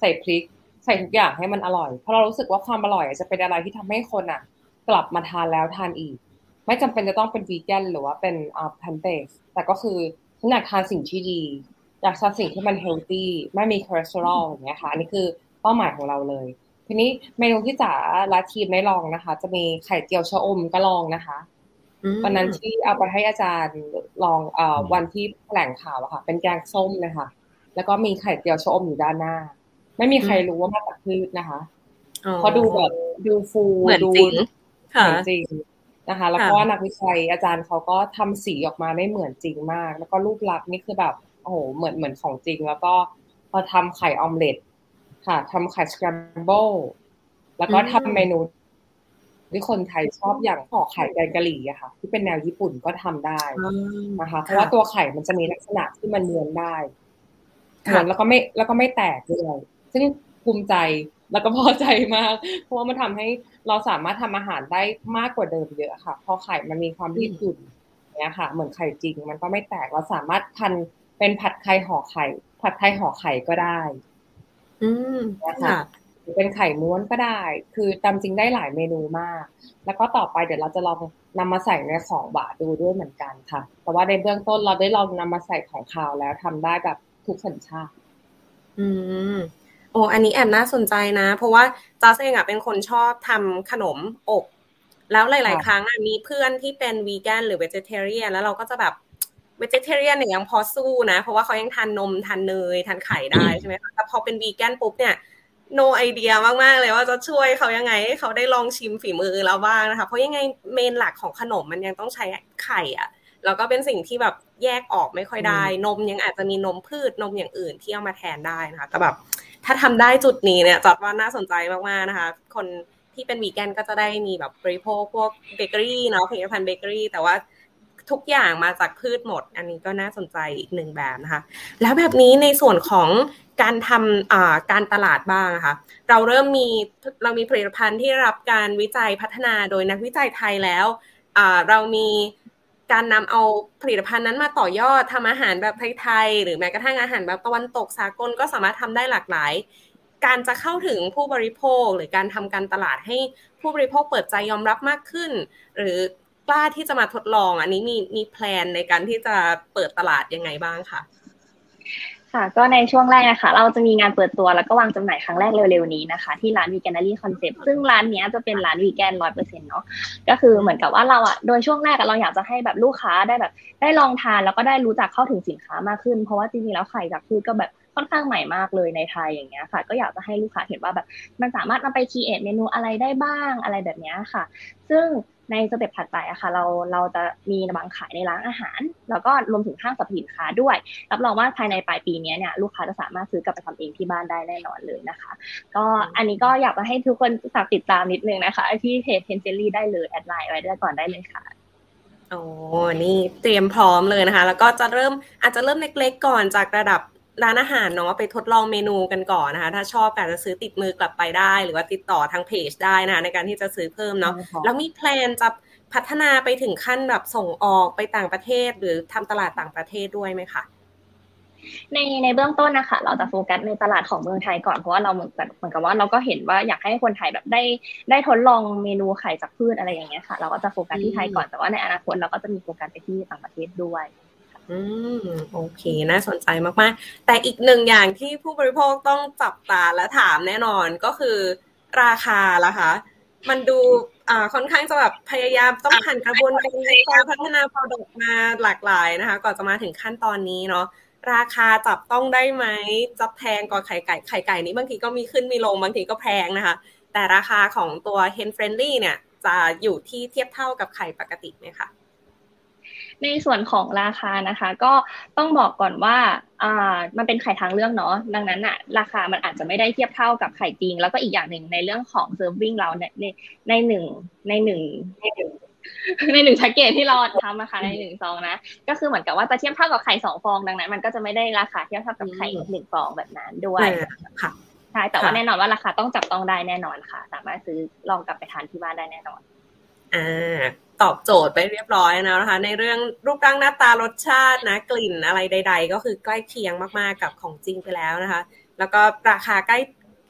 ใส่พริก ใส่ทุกอย่างให้มันอร่อย เพราะเรารู้สึกว่าความอร่อยจะเป็นอะไรที่ทำให้คนอะ กลับมาทานแล้วทานอีก ไม่จำเป็นจะต้องเป็นวีแกนหรือว่าเป็นอ่า plant-based แต่ก็คือฉันอยากทานสิ่งที่ดีอยากทานสิ่งที่มัน healthy ไม่มีคอเลสเตอรอลอย่างเงี้ยค่ะอันนี้คือเป้าหมายของเราเลย ทีนี้เมนูที่จ๋าและทีมได้ลองนะคะ จะมีไข่เจียวชะอมก็ลองนะคะวันนั้นที่เอาไปให้อาจารย์ลองเอ่อวันที่แถลงข่าวอะค่ะ เป็นแกงส้มนะคะแล้วก็มีไข่เจียวชะอมอยู่ด้านหน้า ไม่มีใครรู้ว่ามาจากพืชนะคะเพราะดูแบบดูฟูดูเหมือนจริงนะคะ แล้วก็นักวิจัยอาจารย์เขาก็ทำสีออกมาได้เหมือนจริงมาก แล้วก็รูปลักษณ์นี่คือแบบโอ้โหเหมือนเหมือนของจริง แล้วก็พอทำไข่ออมเล็ตค่ะทำไข่สครัมเบิลแล้วก็ทำเมนูที่คนไทยชอบอย่างห่อไข่แกงกะหรี่อะค่ะ ที่เป็นแนวญี่ปุ่นก็ทำได้นะคะเพราะว่าตัวไข่มันจะมีลักษณะที่มันเนียนได้เหมือนแล้วก็ไม่แล้วก็ไม่แตกด้วย ซึ่งภูมิใจแล้วก็พอใจมาก เพราะว่ามันทาให้เราสามารถทำอาหารได้มากกว่าเดิมเยอะค่ะ พอไข่มันมีความยืดหยุ่นเนี้ยค่ะ เหมือนไข่จริง มันก็ไม่แตกเราสามารถทันเป็นผัดไข่ห่อไข่ ผัดไทยห่อไข่ก็ได้ อืมนะคะเป็นไข่ม้วนก็ได้ คือตามจริงได้หลายเมนูมาก แล้วก็ต่อไปเดี๋ยวเราจะลองนำมาใส่ในของหวานดูด้วยเหมือนกันค่ะ แต่ว่าในเบื้องต้นเราได้ลองนำมาใส่ของคาวแล้วทำได้แบบทุกสัญชาติ อืม โอ้อันนี้แอบน่าสนใจนะ เพราะว่าจ้าเองอะเป็นคนชอบทำขนมอบ แล้วหลาย ๆ ครั้งมีเพื่อนที่เป็นวีแกนหรือเวจเทเรียนแล้วเราก็จะแบบเวจเทเรียนเนี่ยยังพอสู้นะ เพราะว่าเขายังทานนมทานเนยทานไข่ได้ใช่ไหมคะแต่พอเป็นวีแกนปุ๊บเนี่ยno idea มาก ๆ เลยว่าจะช่วยเขายังไงให้เขาได้ลองชิมฝีมือเราบ้างนะคะ เพราะยังไง main หลักของขนมมันยังต้องใช้ไข่อะแล้วก็เป็นสิ่งที่แบบแยกออกไม่ค่อยได้ นมยังอาจจะมีนมพืชนมอย่างอื่นที่เอามาแทนได้นะคะแต่แบบ ถ้าทำได้จุดนี้เนี่ยจัสว่าน่าสนใจมากๆนะคะ คนที่เป็นวีแกนก็จะได้มีแบบบริโภคพวกเบเกอรี่เนาะผลิตภัณฑ์เบเกอรี่แต่ว่าทุกอย่างมาจากพืชหมด อันนี้ก็น่าสนใจอีกหนึ่งแบบนะคะ แล้วแบบนี้ในส่วนของการทำการตลาดบ้างนะคะ เราเริ่มมีเรามีผลิตภัณฑ์ที่รับการวิจัยพัฒนาโดยนักวิจัยไทยแล้วเรามี การนำเอาผลิตภัณฑ์นั้นมาต่อยอดทำอาหารแบบไทยๆหรือแม้กระทั่งอาหารแบบตะวันตกสากลก็สามารถทำได้หลากหลาย การจะเข้าถึงผู้บริโภค หรือการทำการตลาดให้ผู้บริโภคเปิดใจยอมรับมากขึ้น หรือกล้าที่จะมาทดลอง อันนี้มีมีแพลนในการที่จะเปิดตลาดยังไงบ้างคะ ค่ะ ก็ในช่วงแรกนะคะ เราจะมีงานเปิดตัวแล้วก็วางจำหน่ายครั้งแรกเร็วๆนี้นะคะ ที่ร้าน Veganerie Concept ซึ่งร้านนี้จะเป็นร้านวีแกนร้อยเปอร์เซ็นต์เนาะก็คือเหมือนกับว่าเราอะโดยช่วงแรกเราอยากจะให้แบบลูกค้าได้แบบ ได้ลองทานแล้วก็ได้รู้จักเข้าถึงสินค้ามากขึ้น เพราะว่าจริงๆแล้วไข่จากพืชก็แบบค่อนข้างใหม่มากเลยในไทยอย่างเงี้ยค่ะ ก็อยากจะให้ลูกค้าเห็นว่าแบบ มันสามารถนำไป create เมนูอะไรได้บ้างอะไรแบบเนี้ยค่ะ ซึ่ง ใน step ถัดไปอะค่ะเราเราจะมีวางขายในร้านอาหาร แล้วก็รวมถึงห้างสรรพสินค้าด้วย รับรองว่าภายในปลายปีนี้เนี่ยลูกค้าจะสามารถซื้อกลับไปทำเองที่บ้านได้แน่นอนเลยนะคะ ก็อันนี้ก็อยากจะให้ทุกคนฝากติดตามนิดนึงนะคะที่เพจเทนเจอรี่ได้เลย add LINE ไว้ได้ก่อนได้เลยค่ะโอ้นี่เตรียมพร้อมเลยนะคะ แล้วก็จะเริ่มอาจจะเริ่มเล็กๆก่อนจากระดับ ร้านอาหารเนาะไปทดลองเมนูกันก่อนนะคะ ถ้าชอบอาจจะซื้อติดมือกลับไปได้ หรือว่าติดต่อทางเพจได้นะคะในการที่จะซื้อเพิ่มเนาะแล้วมีแพลนจะพัฒนาไปถึงขั้นแบบส่งออกไปต่างประเทศ หรือทำตลาดต่างประเทศด้วยไหมคะในในเบื้องต้นนะคะเราจะโฟกัสในตลาดของเมืองไทยก่อนเพราะว่าเราเหมือนกับเหมือนกับว่าเราก็เห็นว่าอยากให้คนไทยแบบได้ได้ทดลองเมนูไข่จากพืชอะไรอย่างเงี้ยค่ะ เราก็จะโฟกัสที่ไทยก่อนแต่ว่าในอนาคตเราก็จะมีโฟกัสไปที่ต่างประเทศด้วย อืมโอเคน่าสนใจมากๆ แต่อีกหนึ่งอย่างที่ผู้บริโภคต้องจับตาและถามแน่นอนก็คือราคาละคะ มันดูอ่าค่อนข้างจะแบบพยายามต้องผ่านกระบวนการในการพัฒนาผลิตมาหลากหลายนะคะ ก่อนจะมาถึงขั้นตอนนี้เนาะราคาจับต้องได้ไหมจะแพงกว่าไข่ไก่ไข่ไก่นี้บางทีก็มีขึ้นมีลงบางทีก็แพงนะคะ แต่ราคาของตัว hen friendly เนี่ย จะอยู่ที่เทียบเท่ากับไข่ปกติไหมคะ ในส่วนของราคานะคะ ก็ต้องบอกก่อนว่าอ่ามันเป็นไข่ทางเรื่องเนาะดังนั้นอะราคามันอาจจะไม่ได้เทียบเท่ากับไข่จริง แล้วก็อีกอย่างหนึ่งในเรื่องของเซิร์ฟวิ่งเราในในในหนึ่งในหนึ่งในหนึ่งในหนึ่งแพ็กเกจที่เราทำนะคะในหนึ่งซองนะก็คือเหมือนกับว่าจะเทียบเท่ากับไข่สองฟองดังนั้น มันก็จะไม่ได้ราคาเทียบเท่ากับไข่หนึ่งฟองแบบนั้นด้วยค่ะใช่แต่ว่าแน่นอนว่าราคาต้องจับต้องได้แน่นอนค่ะ สามารถซื้อลองกลับไปทานที่บ้านได้แน่นอนอ่า ตอบโจทย์ไปเรียบร้อยแล้วนะคะ ในเรื่องรูปร่างหน้าตารสชาตินะกลิ่นอะไรใด ๆ ก็คือใกล้เคียงมากๆกับของจริงไปแล้วนะคะ แล้วก็ราคาใกล้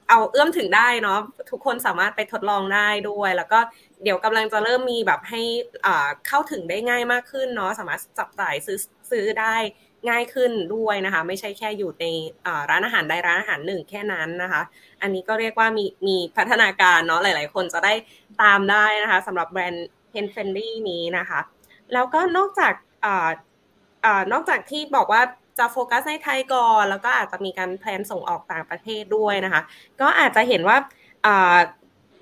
เอาเอื้อมถึงได้เนาะทุกคนสามารถไปทดลองได้ด้วย แล้วก็เดี๋ยวกำลังจะเริ่มมีแบบให้อ่าเข้าถึงได้ง่ายมากขึ้นเนาะสามารถจับจ่ายซื้อซื้อได้ง่ายขึ้นด้วยนะคะ ไม่ใช่แค่อยู่ในร้านอาหารใดร้านอาหารหนึ่งแค่นั้นนะคะ อันนี้ก็เรียกว่ามีมีพัฒนาการเนาะหลาย ๆ คนจะได้ตามได้นะคะสำหรับแบรนด์ h e n f r i e n d l y นี้นะคะ แล้วก็นอกจากอนอกจากที่บอกว่าจะโฟกัสในไทยก่อนแล้วก็อาจจะมีการแพลนส่งออกต่างประเทศด้วยนะคะ ก็อาจจะเห็นว่า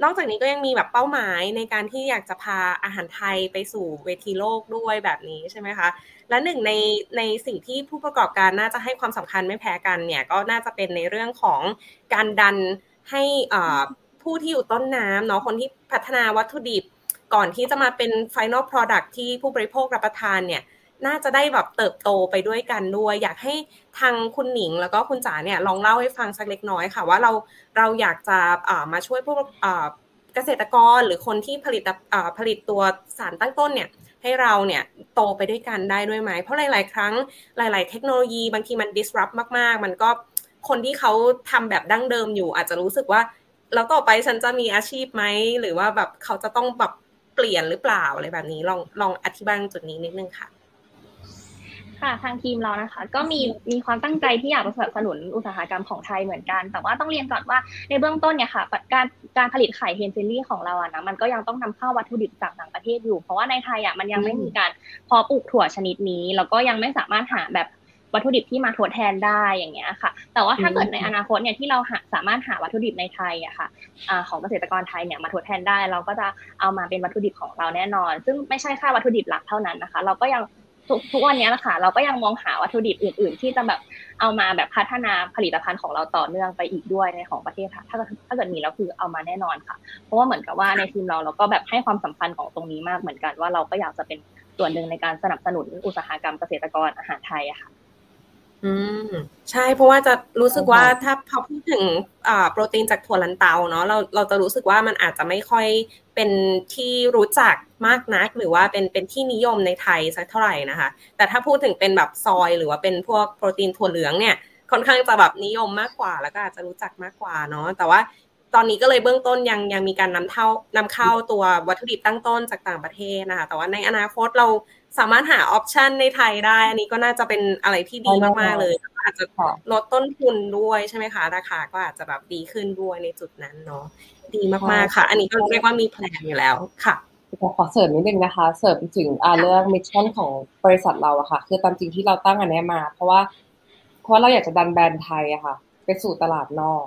นอกจากนี้ก็ยังมีแบบเป้าหมายในการที่อยากจะพาอาหารไทยไปสู่เวทีโลกด้วยแบบนี้ใช่ไหมคะ และหนึ่งในในสิ่งที่ผู้ประกอบการน่าจะให้ความสำคัญไม่แพ้กันเนี่ยก็น่าจะเป็นในเรื่องของการดันให้ผู้ที่อยู่ต้นน้ำเนาะคนที่พัฒนาวัตถุดิบ ก่อนที่จะมาเป็น Final Product ที่ผู้บริโภครับประทานเนี่ยน่าจะได้แบบเติบโตไปด้วยกันด้วย อยากให้ทางคุณหนิงแล้วก็คุณจ๋าเนี่ยลองเล่าให้ฟังสักเล็กน้อยค่ะ ว่าเราเราอยากจะมาช่วยพวกเกษตรกรหรือคนที่ผลิตผลิตตัวสารตั้งต้นเนี่ยให้เราเนี่ยโตไปด้วยกันได้ด้วยไหม เพราะหลาย ๆ ครั้งหลาย ๆ เทคโนโลยีบางทีมัน disrupt มาก ๆ มันก็คนที่เขาทำแบบดั้งเดิมอยู่ อาจจะรู้สึกว่า แล้วต่อไปฉันจะมีอาชีพไหม หรือว่าแบบเขาจะต้องแบบ เปลี่ยนหรือเปล่าอะไรแบบนี้ลองลองอธิบายจุดนี้นิดนึงค่ะค่ะทางทีมเรานะคะ ก็มีมีความตั้งใจที่อยากสนับสนุนอุตสาหกรรมของไทยเหมือนกัน แต่ว่าต้องเรียนก่อนว่าในเบื้องต้นเนี่ยค่ะการการผลิตไข่เฮนเซลี่ของเราอะนะมันก็ยังต้องนำเข้าวัตถุดิบจากต่างประเทศอยู่ เพราะว่าในไทยอะมันยังไม่มีการพอปลูกถั่วชนิดนี้แล้วก็ยังไม่สามารถหาแบบ วัตถุดิบที่มาทดแทนได้อย่างเงี้ยค่ะ แต่ว่าถ้าเกิดในอนาคตเนี่ยที่เราสามารถหาวัตถุดิบในไทยอะค่ะอของเกษตรกรไทยเนี่ยมาทดแทนได้ เราก็จะเอามาเป็นวัตถุดิบของเราแน่นอน ซึ่งไม่ใช่แค่วัตถุดิบหลักเท่านั้นนะคะ เราก็ยังทุกทุกวันนี้นะคะเราก็ยังมองหาวัตถุดิบอื่น ๆ ที่จะแบบเอามาแบบพัฒนาผลิตภัณฑ์ของเราต่อเนื่องไปอีกด้วยในของประเทศค่ะถ้าถ้าเกิดมีแล้วคือเอามาแน่นอนค่ะ เพราะว่าเหมือนกับว่าในทีมเราเราก็แบบให้ความสำคัญของตรงนี้มากเหมือนกันว่าเราก็อยากจะเป็นส่วนหนึ่งในการสนับสนุนอุตสาหกรรมเกษตรกรอาหารไทยอะค่ะ อืมใช่เพราะว่าจะรู้สึกว่าถ้าพอพูดถึงอ่าโปรตีนจากถั่วลันเตาเนาะเราเราจะรู้สึกว่ามันอาจจะไม่ค่อยเป็นที่รู้จักมากนัก หรือว่าเป็นเป็นที่นิยมในไทยสักเท่าไหร่นะคะ แต่ถ้าพูดถึงเป็นแบบซอย หรือว่าเป็นพวกโปรตีนถั่วเหลืองเนี่ยค่อนข้างจะแบบนิยมมากกว่า แล้วก็อาจจะรู้จักมากกว่าเนาะแต่ว่าตอนนี้ก็เลยเบื้องต้นยังยังมีการนำเท่านำเข้าตัววัตถุดิบตั้งต้นจากต่างประเทศนะคะ แต่ว่าในอนาคตเรา สามารถหา option ในไทยได้ อันนี้ก็น่าจะเป็นอะไรที่ดีมากๆเลยอาจจะลดต้นทุนด้วยใช่ไหมคะ ราคาก็อาจจะแบบดีขึ้นด้วยในจุดนั้นเนาะดีมากๆค่ะ อันนี้ก็เรียกว่ามีแผนอยู่แล้วค่ะขอเสริมนิดนึงนะคะ เสริมถึงเรื่อง mission ของบริษัทเราอะค่ะ คือตามจริงที่เราตั้งอันนี้มา เพราะว่า เพราะเราอยากจะดันแบรนด์ไทยอะค่ะ ไปสู่ตลาดนอก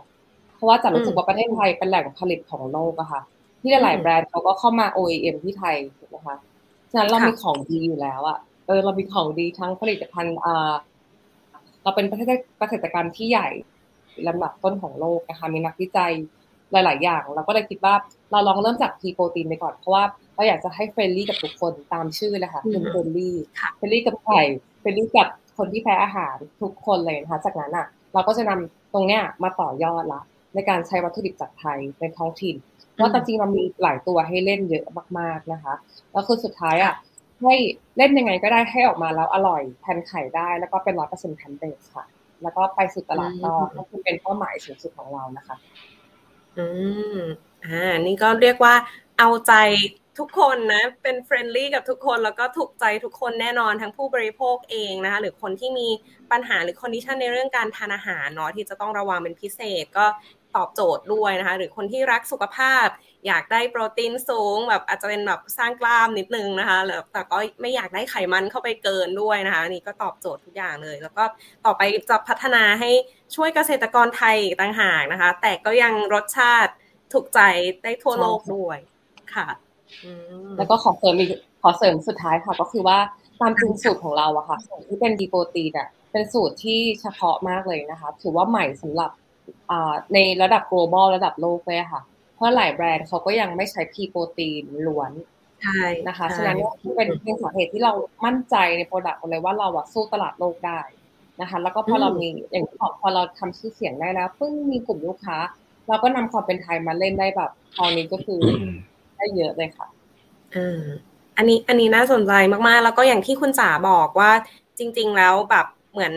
เพราะว่าจ๋ารู้สึกว่าประเทศไทยเป็นแหล่งผลิตของโลกอะค่ะ ที่หลายแบรนด์เขาก็เข้ามา OEM ที่ไทยนะคะฉะ นั้นเรามีของดีอยู่แล้วอะเออเรามีของดีทั้งผลิตภัณฑ์อ่าเราเป็นประเทศเกษตรกรรมที่ใหญ่ลำดับต้นของโลกนะคะมีนักวิจัยหลาย ๆ อย่าง เราก็เลยคิดว่าเราลองเริ่มจาก pea protein ไปก่อน เพราะว่าเราอยากจะให้ friendly กับทุกคนตามชื่อเลยค่ะคือ friendly friendly กับไข่ friendly กับคนที่แพ้อาหารทุกคนเลยนะคะจากนั้นอะ เราก็จะนำตรงเนี้ยมาต่อยอดละในการใช้วัตถุดิบจากไทยในท้องถิ่น เพราะจริงๆมันมีหลายตัวให้เล่นเยอะมากๆนะคะ แล้วคือสุดท้ายอะให้เล่นยังไงก็ได้ให้ออกมาแล้วอร่อยแทนไข่ได้แล้วก็เป็นร้อยเปอร์เซ็นต์ plant-based ค่ะ แล้วก็ไปสู่ตลาดนอกนั่นคือเป็นเป้าหมายสูงสุดของเรานะคะ อืมอ่านี่ก็เรียกว่าเอาใจทุกคนนะเป็น friendly กับทุกคนแล้วก็ถูกใจทุกคนแน่นอนทั้งผู้บริโภคเองนะคะหรือคนที่มีปัญหาหรือคอนดิชันในเรื่องการทานอาหารเนาะที่จะต้องระวังเป็นพิเศษก็ ตอบโจทย์ด้วยนะคะ หรือคนที่รักสุขภาพ อยากได้โปรตีนสูง แบบอาจจะเป็นแบบสร้างกล้ามนิดนึงนะคะแต่ก็ไม่อยากได้ไขมันเข้าไปเกินด้วยนะคะนี่ก็ตอบโจทย์ทุกอย่างเลย แล้วก็ต่อไปจะพัฒนาให้ช่วยเกษตรกรไทยต่างหากนะคะ แต่ก็ยังรสชาติถูกใจได้ทั่วโลกด้วยค่ะแล้วก็ขอเสริมอีกขอเสริมสุดท้ายค่ะ ก็คือว่าตามจริงสูตรของเราอะค่ะสูตรที่เป็น pea protein อะเป็นสูตรที่เฉพาะมากเลยนะคะ ถือว่าใหม่สำหรับ ในระดับ global ระดับโลกเลยค่ะ เพราะหลายแบรนด์เขาก็ยังไม่ใช้ pea protein ล้วนใช่นะคะฉะนั้นที่เป็นเป็นสาเหตุที่เรามั่นใจใน product เลยว่าเราอะสู้ตลาดโลกได้นะคะ แล้วก็พอเรามีอย่างที่บอกพอเราทำชื่อเสียงได้แล้วปึ้งมีกลุ่มลูกค้า เราก็นำความเป็นไทยมาเล่นได้แบบตอนนี้ก็คือได้เยอะเลยค่ะอืมอันนี้อันนี้น่าสนใจมากๆ แล้วก็อย่างที่คุณจ๋าบอกว่าจริง ๆ แล้วแบบ เหมือน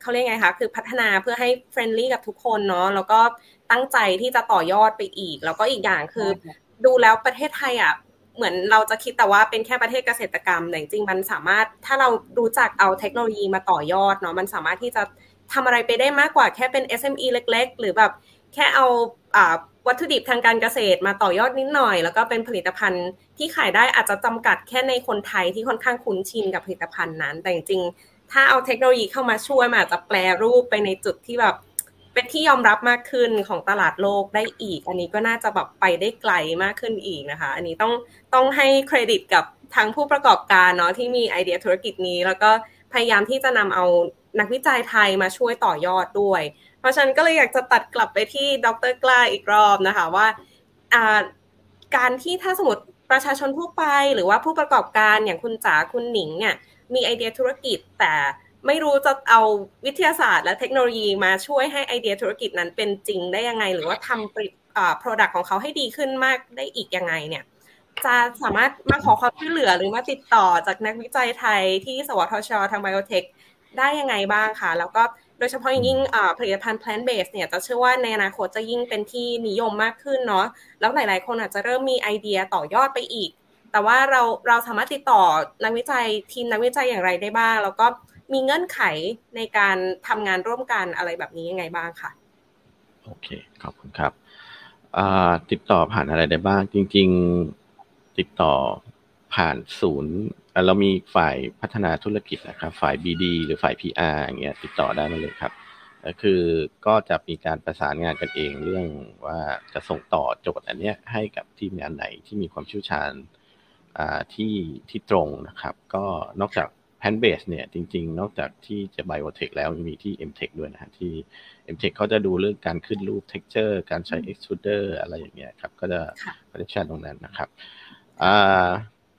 เขาเรียกไงคะคือพัฒนาเพื่อให้เฟรนลี่กับทุกคนเนาะแล้วก็ตั้งใจที่จะต่อยอดไปอีก แล้วก็อีกอย่างคือ ดูแล้วประเทศไทยอะเหมือนเราจะคิดแต่ว่าเป็นแค่ประเทศเกษตรกรรมแต่จริงๆมันสามารถถ้าเรารู้จักเอาเทคโนโลยีมาต่อยอดเนาะมันสามารถที่จะทำอะไรไปได้มากกว่าแค่เป็น SME เล็ก ๆ หรือแบบแค่เอาวัตถุดิบทางการเกษตรมาต่อยอดนิดหน่อย แล้วก็เป็นผลิตภัณฑ์ที่ขายได้อาจจะจำกัดแค่ในคนไทยที่ค่อนข้างคุ้นชินกับผลิตภัณฑ์นั้น แต่จริงๆ ถ้าเอาเทคโนโลยีเข้ามาช่วยมันอาจจะแปลรูปไปในจุดที่แบบ เป็นที่ยอมรับมากขึ้นของตลาดโลกได้อีก อันนี้ก็น่าจะแบบไปได้ไกลมากขึ้นอีกนะคะ อันนี้ต้องต้องให้เครดิตกับทั้งผู้ประกอบการเนาะที่มีไอเดียธุรกิจนี้ แล้วก็พยายามที่จะนำเอานักวิจัยไทยมาช่วยต่อยอดด้วย เพราะฉะนั้นก็เลยอยากจะตัดกลับไปที่ดรกล้าอีกรอบนะคะว่าการที่ถ้าสมมติประชาชนทั่วไป หรือว่าผู้ประกอบการอย่างคุณจ๋าคุณหนิงเนี่ย มีไอเดียธุรกิจ แต่ไม่รู้จะเอาวิทยาศาสตร์และเทคโนโลยีมาช่วยให้ไอเดียธุรกิจนั้นเป็นจริงได้ยังไง หรือว่าทำผลิตผลิตของเขาให้ดีขึ้นมากได้อีกยังไงเนี่ยจะสามารถมาขอความช่วยเหลือหรือมาติดต่อจากนักวิจัยไทยที่สวทช ทางไบโอเทคได้ยังไงบ้างคะแล้วก็โดยเฉพาะอย่างยิ่งผลิตภัณฑ์ plant based เนี่ยจะเชื่อว่าในอนาคตจะยิ่งเป็นที่นิยมมากขึ้นเนาะแล้วหลาย ๆ คนอาจจะเริ่มมีไอเดียต่อยอดไปอีก แต่ว่าเราเราสามารถติดต่อนักวิจัยทีมนักวิจัยอย่างไรได้บ้าง แล้วก็มีเงื่อนไขในการทำงานร่วมกันอะไรแบบนี้ยังไงบ้างค่ะ โอเค ขอบคุณครับติดต่อผ่านอะไรได้บ้าง จริง ๆ ติดต่อผ่านศูนย์เรามีฝ่ายพัฒนาธุรกิจนะครับ ฝ่าย BD หรือฝ่าย PR อย่างเงี้ยติดต่อได้มาเลยครับคือก็จะมีการประสานงานกันเองเรื่องว่าจะส่งต่อโจทย์อันเนี้ยให้กับทีมงานไหนที่มีความเชี่ยวชาญ ที่ที่ตรงนะครับ ก็นอกจากแพนเบสเนี่ยจริง ๆ นอกจากที่จะไบโอเทคแล้วมีที่ m t e c h ด้วยนะฮะที่ m t e c h เขาจะดูเรื่องการขึ้นรูป texture การใช้ extruder อะไรอย่างเงี้ยครับ ก็จะพัฒนาตรงนั้นนะครับ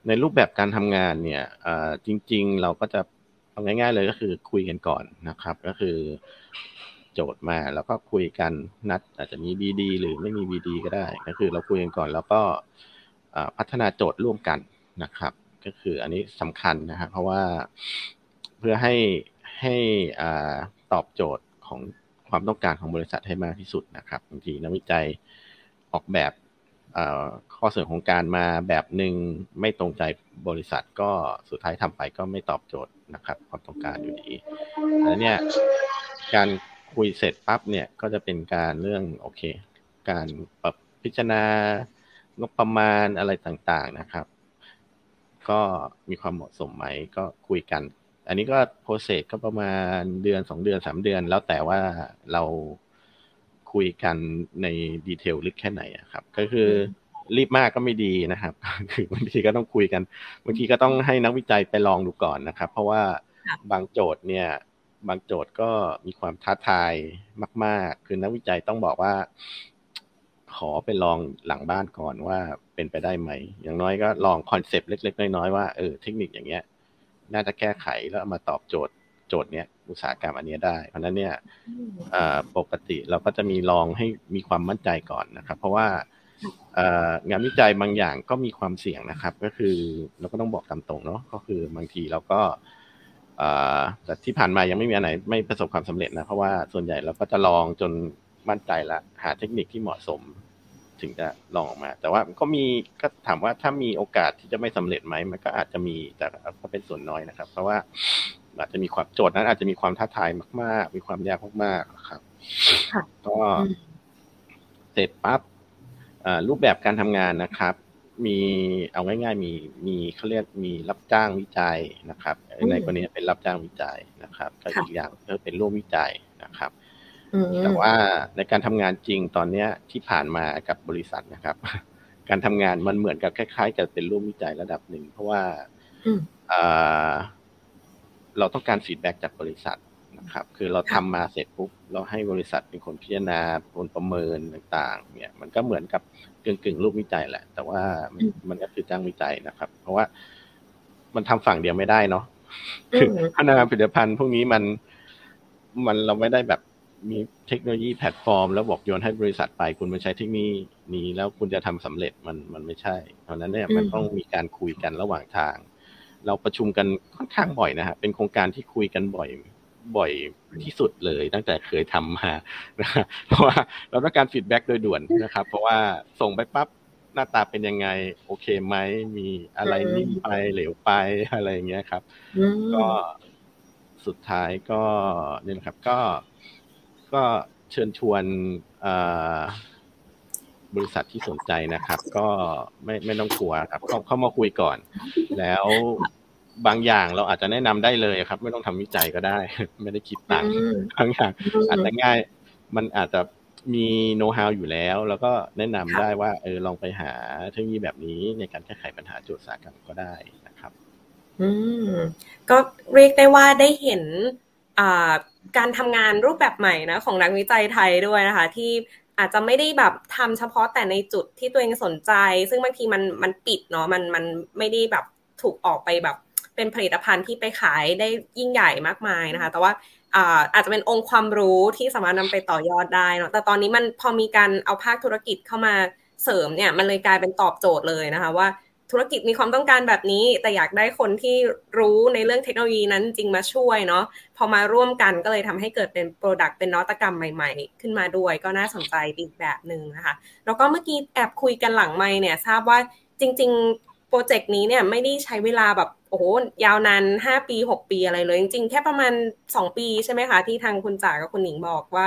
ในรูปแบบการทำงานเนี่ยจริง ๆ เราก็จะเอาง่าย ๆ เลยก็คือคุยกันก่อนนะครับ ก็คือโจทย์มาแล้วก็คุยกันนัดอาจจะมี BD หรือไม่มี BD ก็ได้ ก็คือเราคุยกันก่อนแล้วก็ พัฒนาโจทย์ร่วมกันนะครับ ก็คืออันนี้สำคัญนะครับเพราะว่าเพื่อให้ให้ตอบโจทย์ของความต้องการของบริษัทให้มากที่สุดนะครับบางทีนักวิจัยออกแบบข้อเสนอของการมาแบบหนึ่งไม่ตรงใจบริษัทก็สุดท้ายทำไปก็ไม่ตอบโจทย์นะครับ ความต้องการอยู่ดีแล้วเนี่ยการคุยเสร็จปั๊บเนี่ยก็จะเป็นการเรื่องโอเค การปรับพิจารณา งบประมาณอะไรต่างๆนะครับ ก็มีความเหมาะสมไหมก็คุยกัน อันนี้ก็โปรเซสก็ประมาณเดือนสองเดือนสามเดือน แล้วแต่ว่าเราคุยกันใน detail ลึกแค่ไหนครับ ก็คือรีบมากก็ไม่ดีนะครับ คือบางทีก็ต้องคุยกันบางทีก็ต้องให้นักวิจัยไปลองดูก่อนนะครับ เพราะว่าบางโจทย์เนี่ย บางโจทย์ก็มีความท้าทายมาก ๆ คือนักวิจัยต้องบอกว่า ขอไปลองหลังบ้านก่อนว่าเป็นไปได้ไหม อย่างน้อยก็ลอง concept เล็ก ๆ น้อยๆว่าเออเทคนิคอย่างเงี้ย น่าจะแก้ไขแล้วมาตอบโจทย์โจทย์เนี้ยอุตสาหกรรมอันนี้ได้ เพราะนั้นเนี่ยปกติเราก็จะมีลองให้มีความมั่นใจก่อนนะครับ เพราะว่างานวิจัยบางอย่างก็มีความเสี่ยงนะครับ ก็คือเราก็ต้องบอกตามตรงเนาะก็คือบางทีเราก็แต่ที่ผ่านมายังไม่มีอันไหนไม่ประสบความสำเร็จนะเพราะว่าส่วนใหญ่เราก็จะลองจน มั่นใจละหาเทคนิคที่เหมาะสม ถึงจะลองออกมา แต่ว่าก็มีก็ถามว่าถ้ามีโอกาสที่จะไม่สำเร็จไหมมันก็อาจจะมีแต่ก็เป็นส่วนน้อยนะครับ เพราะว่าอาจจะมีความโจทย์นั้น อาจจะมีความท้าทายมาก ๆ มีความยากมากๆครับก็เสร็จปั๊บรูปแบบการทำงานนะครับ มีเอาง่าย ๆ มีมีเขาเรียกมีรับจ้างวิจัยนะครับ ในกรณีเป็นรับจ้างวิจัยนะครับก็อีกอย่างก็เป็นร่วมวิจัยนะครับ แต่ว่าในการทำงานจริงตอนเนี้ยที่ผ่านมากับบริษัทนะครับ การทำงานมันเหมือนกับคล้ายๆกับเป็นร่วมวิจัยระดับหนึ่ง เพราะว่าเราต้องการฟีดแบ็จากบริษัทนะครับ คือเราทำมาเสร็จปุ๊บเราให้บริษัทเป็นคนพิจารณาคนประเมินต่างๆ เนี่ย มันก็เหมือนกับกึ่งกึ่งรูปวิจัยแหละ แต่ว่ามันก็คือจ้างวิจัยนะครับ เพราะว่ามันทำฝั่งเดียวไม่ได้เนาะคือพัฒนาผลิตภัณฑ์พวกนี้มันมันเราไม่ได้แบบ มีเทคโนโลยีแพลตฟอร์ม แล้วบอกโยนให้บริษัทไป คุณมาใช้เทคโนโลยีนี้แล้วคุณจะทำสำเร็จมันมันไม่ใช่เพราะนั้นเนี่ยมันต้องมีการคุยกันระหว่างทาง เราประชุมกันค่อนข้างบ่อยนะฮะเป็นโครงการที่คุยกันบ่อยบ่อยที่สุดเลยตั้งแต่เคยทำมาเพราะว่าเราต้องการ feedback โดยด่วนนะครับ เพราะว่าส่งไปปั๊บหน้าตาเป็นยังไง โอเคไหมมีอะไรนิ่มไปเหลวไปอะไรอย่างเงี้ยครับ ก็สุดท้ายก็นี่นะครับ ก็ ก็เชิญชวนบริษัทที่สนใจนะครับ ก็ไม่ไม่ต้องกลัวครับเข้าเข้ามาคุยก่อน แล้วบางอย่างเราอาจจะแนะนำได้เลยครับ ไม่ต้องทำวิจัยก็ได้ ไม่ได้คิดตังค์บางอย่างอาจจะง่าย มันอาจจะมีโน้ตฮาวอยู่แล้ว แล้วก็แนะนำได้ว่า เออลองไปหาเทคโนโลยีแบบนี้ในการแก้ไขปัญหาโจทย์สากรรมก็ได้นะครับ อืม ก็เรียกได้ว่าได้เห็นอ่า การทำงานรูปแบบใหม่นะของนักวิจัยไทยด้วยนะคะ ที่อาจจะไม่ได้แบบทำเฉพาะแต่ในจุดที่ตัวเองสนใจ ซึ่งบางทีมันมันปิดเนาะมันมันไม่ได้แบบถูกออกไปแบบเป็นผลิตภัณฑ์ที่ไปขายได้ยิ่งใหญ่มากมายนะคะ แต่ว่าอาจจะเป็นองค์ความรู้ที่สามารถนำไปต่อยอดได้เนาะแต่ตอนนี้มันพอมีการเอาภาคธุรกิจเข้ามาเสริมเนี่ยมันเลยกลายเป็นตอบโจทย์เลยนะคะว่า ธุรกิจมีความต้องการแบบนี้ แต่อยากได้คนที่รู้ในเรื่องเทคโนโลยีนั้นจริงมาช่วยเนาะพอมาร่วมกันก็เลยทำให้เกิดเป็นโปรดักต์เป็นนวัตกรรมใหม่ ๆ ขึ้นมาด้วยก็น่าสนใจอีกแบบหนึ่งนะคะแล้วก็เมื่อกี้แอบคุยกันหลังไม่เนี่ยทราบว่าจริง ๆ โปรเจกต์นี้เนี่ยไม่ได้ใช้เวลาแบบโอ้โหยาวนานห้าปีหกปีอะไรเลย จริงๆ แค่ประมาณสองปีใช่ไหมคะ ที่ทางคุณจ๋ากับคุณหนิงบอกว่า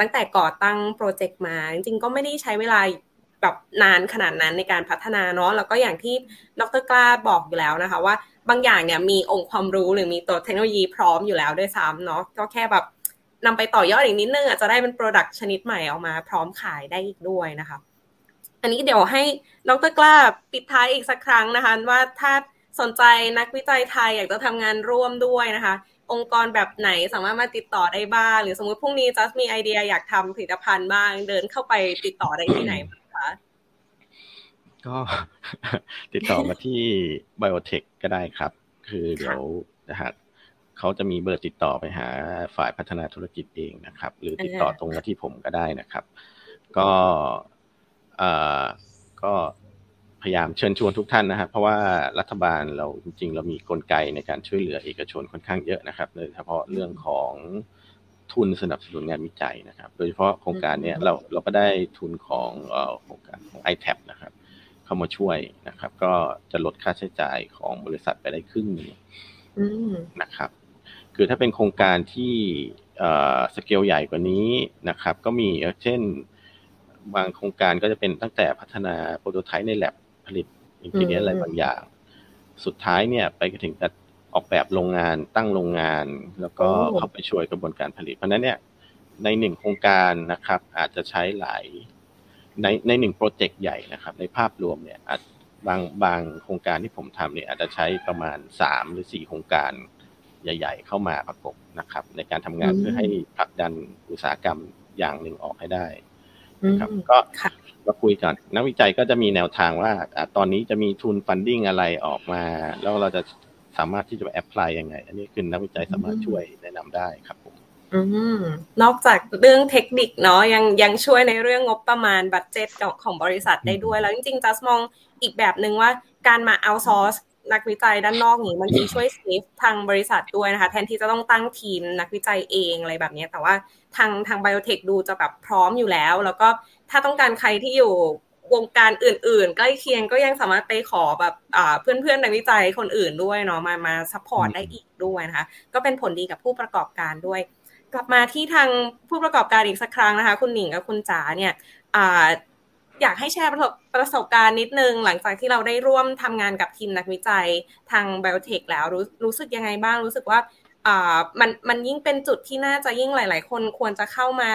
ตั้งแต่ก่อตั้ง project มา จริงๆ ก็ไม่ได้ใช้เวลา แบบนานขนาดนั้นในการพัฒนาเนาะแล้วก็อย่างที่ดรกล้าบอกอยู่แล้วนะคะ ว่าบางอย่างเนี่ยมีองค์ความรู้หรือมีตัวเทคโนโลยีพร้อมอยู่แล้วด้วยซ้ำเนาะก็แค่แบบนำไปต่อยอดอีกนิดนึงอาจจะได้เป็น product ชนิดใหม่ออกมาพร้อมขายได้อีกด้วยนะคะอันนี้เดี๋ยวให้ดรกล้าปิดท้ายอีกสักครั้งนะคะ ว่าถ้าสนใจนักวิจัยไทยอยากจะทำงานร่วมด้วยนะคะ องค์กรแบบไหนสามารถมาติดต่อได้บ้าง หรือสมมติพรุ่งนี้จัสมีไอเดียอยากทำผลิตภัณฑ์บ้าง เดินเข้าไปติดต่อได้ที่ไหน ก็ติดต่อมาที่ Biotech ก็ได้ครับ คือเดี๋ยวนะฮะเขาจะมีเบอร์ติดต่อไปหาฝ่ายพัฒนาธุรกิจเองนะครับ หรือติดต่อตรงมาที่ผมก็ได้นะครับ ก็เอ่อก็พยายามเชิญชวนทุกท่านนะครับ เพราะว่ารัฐบาลเราจริงๆ เรามีกลไกในการช่วยเหลือเอกชนค่อนข้างเยอะนะครับโดยเฉพาะเรื่องของ ทุนสนับสนุนงานวิจัยนะครับ โดยเฉพาะโครงการนี้เราเราก็ได้ทุนของโครงการของ i t a p นะครับ เข้ามาช่วยนะครับ ก็จะลดค่าใช้จ่ายของบริษัทไปได้ครึ่งนึงนะครับ คือถ้าเป็นโครงการที่สเกลใหญ่กว่านี้นะครับ ก็มีเช่น บางโครงการก็จะเป็นตั้งแต่พัฒนาโปรโตไทป์ในแลบผลิตอินกิเนียอะไรบางอย่าง สุดท้ายเนี่ยไปถึงการ ออกแบบโรงงานตั้งโรงงาน แล้วก็เข้าไปช่วยกระบวนการผลิต เพราะนั้นเนี่ยในหนึ่งโครงการนะครับ อาจจะใช้หลายในในหนึ่งโปรเจกต์ใหญ่นะครับ ในภาพรวมเนี่ยอาจบางบางโครงการที่ผมทำเนี่ยอาจจะใช้ประมาณสามหรือสี่โครงการใหญ่ ๆ เข้ามาประกบนะครับ ในการทำงานเพื่อให้ผลักดันอุตสาหกรรมอย่างหนึ่งออกให้ได้ครับก็ก็คุยกันนักวิจัยก็จะมีแนวทางว่าตอนนี้จะมีทุน funding อะไรออกมา แล้วเราจะ สามารถที่จะ apply ยังไง อันนี้คือนักวิจัยสามารถช่วยแนะนำได้ครับผมนอกจากเรื่องเทคนิคเนาะยังยังช่วยในเรื่องงบประมาณ budget ของบริษัทได้ด้วย แล้วจริงๆจะมองอีกแบบหนึ่งว่าการมาเอา source นักวิจัยด้านนอกนี้มันจะช่วย save ทางบริษัทด้วยนะคะ แทนที่จะต้องตั้งทีมนักวิจัยเองอะไรแบบนี้ แต่ว่าทางทางไบโอเทคดูจะแบบพร้อมอยู่แล้ว แล้วก็ถ้าต้องการใครที่อยู่ วงการอื่น ๆ ใกล้เคียงก็ยังสามารถไปขอแบบเพื่อนๆนักวิจัยคนอื่นด้วยเนาะมามา support ได้อีกด้วยนะคะก็เป็นผลดีกับผู้ประกอบการด้วย กลับมาที่ทางผู้ประกอบการอีกสักครั้งนะคะ คุณหนิงกับคุณจ๋าเนี่ยอยากให้แชร์ประสบประสบการณ์นิดนึง หลังจากที่เราได้ร่วมทำงานกับทีมนักวิจัยทางไบโอเทคแล้วรู้รู้สึกยังไงบ้างรู้สึกว่าอ่ามันมันยิ่งเป็นจุดที่น่าจะยิ่งหลาย ๆ คนควรจะเข้ามา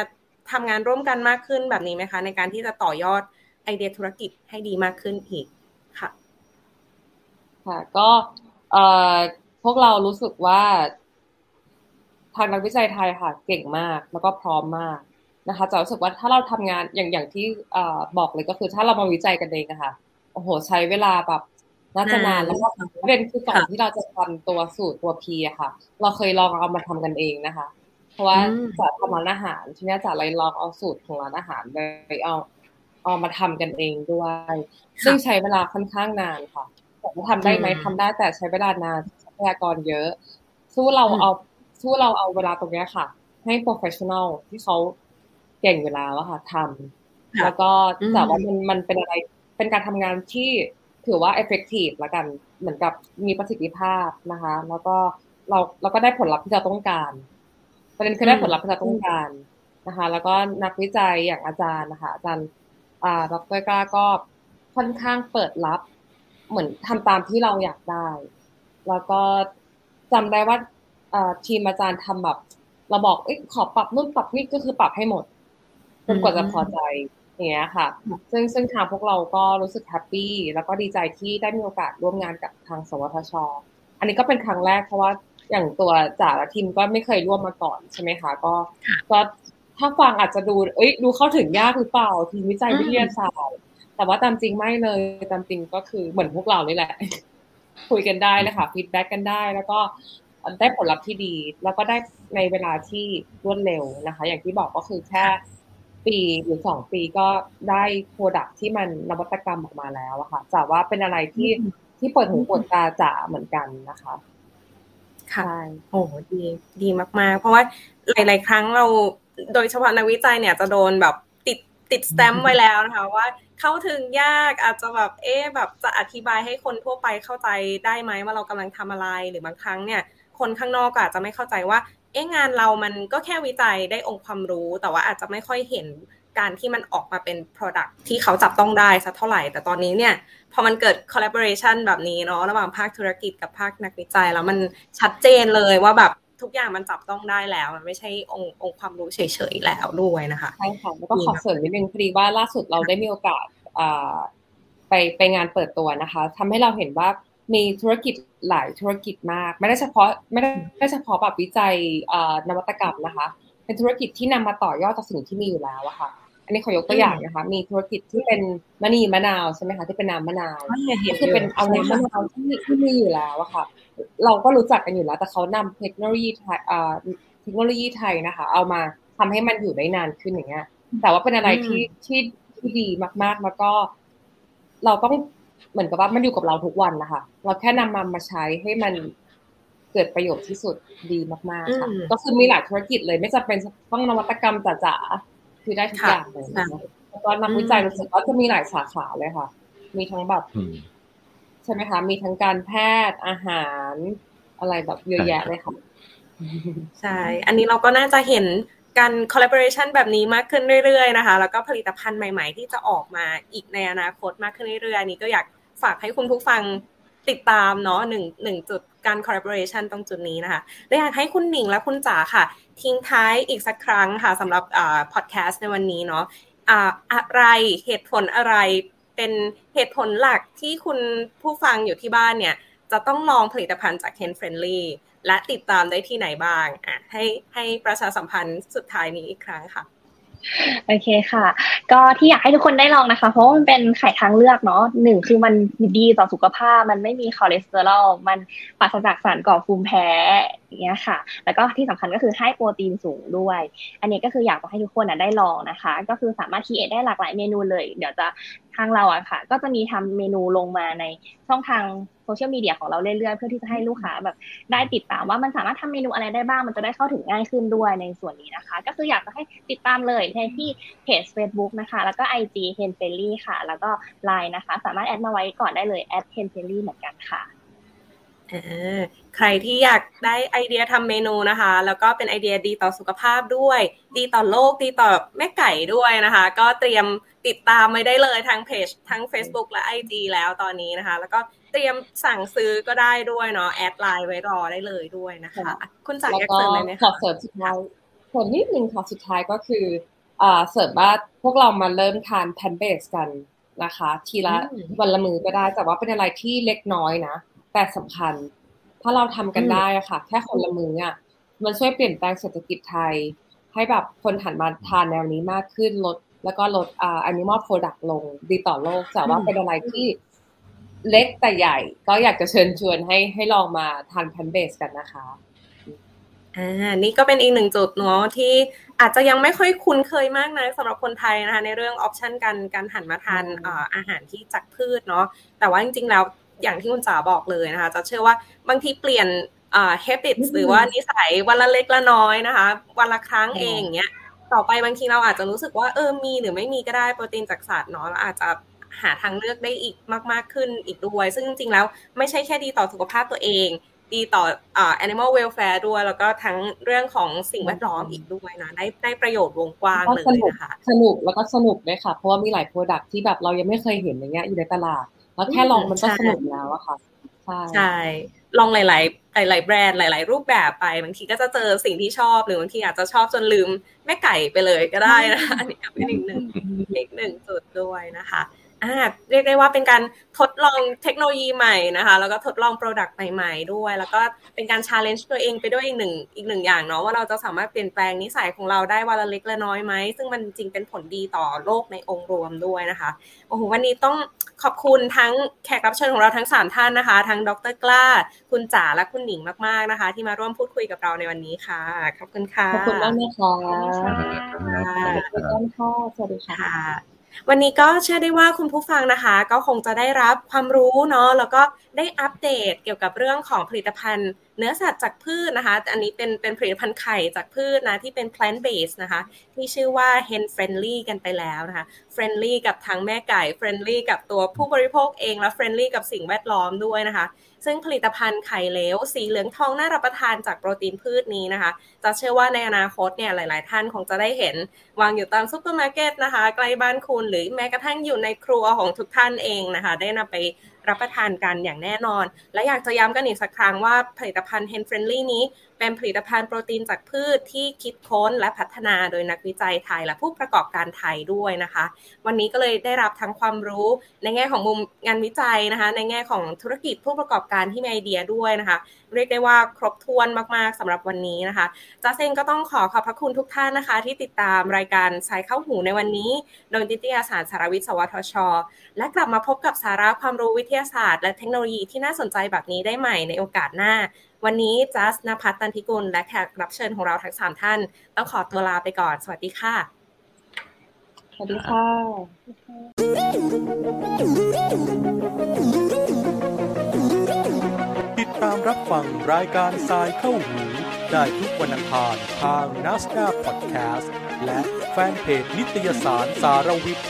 ทำงานร่วมกันมากขึ้นแบบนี้ไหมคะ ในการที่จะต่อยอด ไอเดียธุรกิจให้ดีมากขึ้นอีกค่ะ ค่ะก็เอ่อพวกเรารู้สึกว่า ทางนักวิจัยไทยค่ะ เก่งมากแล้วก็พร้อมมากนะคะจะรู้สึกว่าถ้าเราทำงานอย่างอย่างที่บอกเลยก็คือ ถ้าเรามาวิจัยกันเองอะค่ะโอ้โห ใช้เวลาแบบน่าจะนานแล้วก็ประเด็นคือก่อนที่เราจะทำตัวสูตรตัวพีอะค่ะ เราเคยลองเอามาทำกันเองนะคะ เพราะว่าจะทำร้านอาหารทีนี้จะเลยลองเอาสูตรของร้านอาหารไปเอา เอามาทำกันเองด้วย ซึ่งใช้เวลาค่อนข้างนานค่ะแต่ทำได้ไหมทำได้แต่ใช้เวลานานทรัพยากรเยอะ สู้เราเอาสู้เราเอาเวลาตรงนี้ค่ะ ให้ professional ที่เขาเก่งอยู่แล้วอะค่ะทำแล้วก็แต่ว่ามันมันเป็นอะไรเป็นการทำงานที่ถือว่า effective ละกันเหมือนกับมีประสิทธิภาพนะคะ แล้วก็เราเราก็ได้ผลลัพธ์ที่เราต้องการ ประเด็นคือได้ผลลัพธ์ที่เราต้องการนะคะ แล้วก็นักวิจัยอย่างอาจารย์นะคะอาจารย์ อ่าดรกล้าก็ค่อนข้างเปิดรับ เหมือนทำตามที่เราอยากได้ แล้วก็จำได้ว่าทีมอาจารย์ทำแบบเราบอกอขอปรับนู่นปรับนี่ก็คือปรับให้หมดจนกว่าจะพอใจอย่างเงี้ยค่ะ ซึ่งซึ่งทางพวกเราก็รู้สึกแฮปปี้แล้วก็ดีใจที่ได้มีโอกาสร่วมงานกับทางสวทช อันนี้ก็เป็นครั้งแรกเพราะว่าอย่างตัวจ่าและทีมก็ไม่เคยร่วมมาก่อนใช่ไหมคะ ก็ก็ ถ้าฟังอาจจะดู เอ้ย ดูเข้าถึงยากหรือเปล่า ทีมวิจัยวิทยาศาสตร์ แต่ว่าตามจริงไม่เลย ตามจริงก็คือเหมือนพวกเรานี่แหละ คุยกันได้เลยค่ะฟีดแบ็กกันได้ แล้วก็ได้ผลลัพธ์ที่ดี แล้วก็ได้ในเวลาที่รวดเร็วนะคะ อย่างที่บอกก็คือแค่ปีหรือสองปีก็ได้โปรดักที่มันนวัตกรรมออกมาแล้วอะค่ะแต่ว่าเป็นอะไรที่ที่เปิดหูเปิดตาจ๋าเหมือนกันนะคะค่ะโอ้ดีดีมาก ๆ เพราะว่าหลาย ๆ ครั้งเรา โดยเฉพาะนักวิจัยเนี่ยจะโดนแบบติดติดสแตมป์ไว้แล้วนะคะ ว่าเข้าถึงยากอาจจะแบบเอ๊แบบจะอธิบายให้คนทั่วไปเข้าใจได้ไหมว่าเรากำลังทำอะไรหรือบางครั้งเนี่ย คนข้างนอกอาจจะไม่เข้าใจว่าเอ๊งานเรามันก็แค่วิจัยได้องค์ความรู้ แต่ว่าอาจจะไม่ค่อยเห็นการที่มันออกมาเป็น Product ที่เขาจับต้องได้สักเท่าไหร่ แต่ตอนนี้เนี่ย พอมันเกิด collaboration แบบนี้เนาะระหว่างภาคธุรกิจกับภาคนักวิจัย แล้วมันชัดเจนเลยว่าแบบ ทุกอย่างมันจับต้องได้แล้ว มันไม่ใช่องค์องค์ความรู้เฉยๆแล้วด้วยนะคะใช่ค่ะแล้วก็ขอเสริมนิดนึงพอดีว่าล่าสุดเราได้มีโอกาสไปไปงานเปิดตัวนะคะทำให้เราเห็นว่ามีธุรกิจหลายธุรกิจมาก ไม่ได้เฉพาะไม่ได้เฉพาะแบบวิจัยนวัตกรรมนะคะ เป็นธุรกิจที่นำมาต่อยอดจากสิ่งที่มีอยู่แล้วอะค่ะ อันนี้ขอยกตัวอย่างนะคะ มีธุรกิจที่เป็นมะนีมะนาวใช่ไหมคะที่เป็นน้ำมะนาวก็คือเป็นเอาน้ำมะนาวที่ที่มีอยู่แล้วอะค่ะ เราก็รู้จักกันอยู่แล้ว แต่เขานำเทคโนโลยีไทยเทคโนโลยีไทยนะคะ เอามาทำให้มันอยู่ได้นานขึ้นอย่างเงี้ย แต่ว่าเป็นอะไรที่ที่ที่ดีมากๆแล้วก็ เราต้องเหมือนกับว่ามันอยู่กับเราทุกวันนะคะ เราแค่นำมันมาใช้ให้มันเกิดประโยชน์ที่สุดดีมากๆค่ะ ก็คือมีหลายธุรกิจเลย ไม่จำเป็นต้องนวัตกรรมจ๋าๆคือได้ทุกอย่างเลยแล้วก็นักวิจัยรู้สึกว่าจะมีหลายสาขาเลยค่ะ มีทั้งแบบ ใช่ไหมคะมีทั้งการแพทย์อาหารอะไรแบบเยอะแยะเลยค่ะใช่ อันนี้เราก็น่าจะเห็นการ collaboration แบบนี้มากขึ้นเรื่อยๆนะคะ แล้วก็ผลิตภัณฑ์ใหม่ๆ ที่จะออกมาอีกในอนาคตมากขึ้นเรื่อยๆนี้ก็อยากฝากให้คุณผู้ฟังติดตามเนาะหนึ่งหนึ่งจุดการ collaboration ตรงจุดนี้นะคะและอยากให้คุณหนิงและคุณจ๋าค่ะ ทิ้งท้ายอีกสักครั้งค่ะสำหรับ podcast ในวันนี้เนาะอะไรเหตุผลอะไร เป็นเหตุผลหลักที่คุณผู้ฟังอยู่ที่บ้านเนี่ย จะต้องลองผลิตภัณฑ์จาก Ken Friendly และติดตามได้ที่ไหนบ้างอะให้ให้ประชาสัมพันธ์สุดท้ายนี้อีกครั้งค่ะ โอเคค่ะ ก็ที่อยากให้ทุกคนได้ลองนะคะ เพราะมันเป็นไข่ทางเลือกเนาะหนึ่งคือมันดีต่อสุขภาพ มันไม่มีคอเลสเตอรอลมันปราศจากสารก่อภูมิแพ้เงี้ยค่ะ แล้วก็ที่สำคัญก็คือให้โปรตีนสูงด้วย อันนี้ก็คืออยากให้ทุกคนได้ลองนะคะ ก็คือสามารถทีเอได้หลากหลายเมนูเลย เดี๋ยวจะทางเราอะค่ะ ก็จะมีทำเมนูลงมาในช่องทาง โซเชียลมีเดียของเราเรื่อยๆ เพื่อที่จะให้ลูกค้าแบบได้ติดตามว่ามันสามารถทำเมนูอะไรได้บ้าง มันจะได้เข้าถึงง่ายขึ้นด้วยในส่วนนี้นะคะ ก็คืออยากจะให้ติดตามเลยในที่เพจ Facebook นะคะ แล้วก็ IG h e n f e l y ค่ะ แล้วก็ Line นะคะ สามารถแอดมาไว้ก่อนได้เลยแอด h e n f e l y เหมือนกันค่ะ ใครที่อยากได้ไอเดียทำเมนูนะคะ แล้วก็เป็นไอเดียดีต่อสุขภาพด้วย ดีต่อโลก ดีต่อแม่ไก่ด้วยนะคะ ก็เตรียมติดตามไว้ได้เลยทางเพจทั้ง Facebook และ IG แล้วตอนนี้นะคะ แล้วก็เตรียมสั่งซื้อก็ได้ด้วยเนาะแอดไลน์ไว้รอได้เลยด้วยนะคะ คุณจักรยากเสริมอะไรไหมขอเสริมสุดท้ายส่วนนิดนึงขอสุดท้ายก็คืออ่าเสริมว่าพวกเรามาเริ่มทานแพนเบสกันนะคะ ทีละวันละมือก็ได้แต่ว่าเป็นอะไรที่เล็กน้อยนะ แต่สำคัญ ถ้าเราทำกันได้อะค่ะ แค่คนละมืออะมันช่วยเปลี่ยนแปลงเศรษฐกิจไทย ให้แบบคนหันมาทานแนวนี้มากขึ้นลด แล้วก็ลดอ่า animal product ลงดีต่อโลกแต่ว่าเป็นอะไรที่เล็กแต่ใหญ่ ก็อยากจะเชิญชวนให้ให้ลองมาทาน plant-based กันนะคะอ่านี่ก็เป็นอีกหนึ่งจุดเนาะที่อาจจะยังไม่ค่อยคุ้นเคยมากนะสำหรับคนไทยนะคะในเรื่อง option การการหันมาทานอาหารที่จากพืชเนาะแต่ว่าจริงๆแล้ว อย่างที่คุณจ๋าบอกเลยนะคะจะเชื่อว่าบางทีเปลี่ยนอ่า habits หรือว่านิสัยวันละเล็กละน้อยนะคะ วันละครั้งเองเนี้ยต่อไปบางทีเราอาจจะรู้สึกว่าเออมีหรือไม่มีก็ได้โปรตีนจากสัตว์เนาะแล้วอาจจะหาทางเลือกได้อีกมาก ๆขึ้นอีกด้วย ซึ่งจริงๆแล้วไม่ใช่แค่ดีต่อสุขภาพตัวเอง ดีต่ออ่า animal welfare ด้วย แล้วก็ทั้งเรื่องของสิ่งแวดล้อมอีกด้วยนะได้ได้ประโยชน์วงกว้างเลยนะคะสนุกแล้วก็สนุกเลยค่ะ เพราะว่ามีหลายโปรดักที่แบบเรายังไม่เคยเห็นอย่างเงี้ยอยู่ในตลาด แล้วแค่ลองมันก็สนุกแล้วอะค่ะใช่ใช่ลองหลาย ๆ หลาย ๆ แบรนด์หลาย ๆ รูปแบบไปบางทีก็จะเจอสิ่งที่ชอบหรือบางทีอาจจะชอบจนลืมแม่ไก่ไปเลยก็ได้นะคะอันนี้เป็นอีกหนึ่งอีกหนึ่งจุดด้วยนะคะ อ่าเรียกได้ว่าเป็นการทดลองเทคโนโลยีใหม่นะคะ แล้วก็ทดลอง product ใหม่ๆด้วย แล้วก็เป็นการ challenge ตัวเองไปด้วยอีกหนึ่งอีกหนึ่งอย่างเนาะว่าเราจะสามารถเปลี่ยนแปลงนิสัยของเราได้วันละเล็กละน้อยไหม ซึ่งมันจริงเป็นผลดีต่อโลกในองค์รวมด้วยนะคะโอ้โหวันนี้ต้องขอบคุณทั้งแขกรับเชิญของเราทั้ง 3 ท่านนะคะ ทั้งดรกล้า คุณจ๋าและคุณหนิงมากๆนะคะ ที่มาร่วมพูดคุยกับเราในวันนี้ค่ะขอบคุณค่ะขอบคุณมากนะคะขอบคุณค่ะสวัสดีค่ะ วันนี้ก็เชื่อได้ว่าคุณผู้ฟังนะคะ ก็คงจะได้รับความรู้เนาะแล้วก็ได้อัปเดตเกี่ยวกับเรื่องของผลิตภัณฑ์ เนื้อสัตว์จากพืชนะคะ อันนี้เป็นเป็นผลิตภัณฑ์ไข่จากพืชนะที่เป็น plant based นะคะ ที่ชื่อว่า hen friendly กันไปแล้วนะคะ friendly กับทั้งแม่ไก่ friendly กับตัวผู้บริโภคเองและ friendly กับสิ่งแวดล้อมด้วยนะคะ ซึ่งผลิตภัณฑ์ไข่เหลว สีเหลืองทองน่ารับประทานจากโปรตีนพืชนี้นะคะ จะเชื่อว่าในอนาคตเนี่ยหลาย ๆ ท่านคงจะได้เห็น วางอยู่ตามซุปเปอร์มาร์เก็ตนะคะ ใกล้บ้านคุณหรือแม้กระทั่งอยู่ในครัวของทุกท่านเองนะคะ ได้นำไปรับประทานกันอย่างแน่นอน และอยากจะย้ำกันอีกสักครั้งว่าผลิตภัณฑ์ Hen Friendly นี้ เป็นผลิตภัณฑ์โปรตีนจากพืชที่คิดค้นและพัฒนาโดยนักวิจัยไทยและผู้ประกอบการไทยด้วยนะคะ วันนี้ก็เลยได้รับทั้งความรู้ในแง่ของมุมงานวิจัยนะคะ ในแง่ของธุรกิจผู้ประกอบการที่มีไอเดียด้วยนะคะ เรียกได้ว่าครบถ้วนมากๆสำหรับวันนี้นะคะจ้าเซนก็ต้องขอขอบพระคุณทุกท่านนะคะ ที่ติดตามรายการสายเข้าหูในวันนี้โดยนิตยสารสารวิทย์สวทช และกลับมาพบกับสาระความรู้วิทยาศาสตร์ และเทคโนโลยีที่น่าสนใจแบบนี้ได้ใหม่ในโอกาสหน้า วันนี้จัสนภัทรตันทิกุล และแขกรับเชิญของเราทั้งสามท่าน ต้องขอตัวลาไปก่อน สวัสดีค่ะ สวัสดีค่ะติดตามรับฟังรายการทรายเข้าหูได้ทุกวันอังคารทางนัสดาพอดแคสต์และแฟนเพจนิตยสารสารวิทย์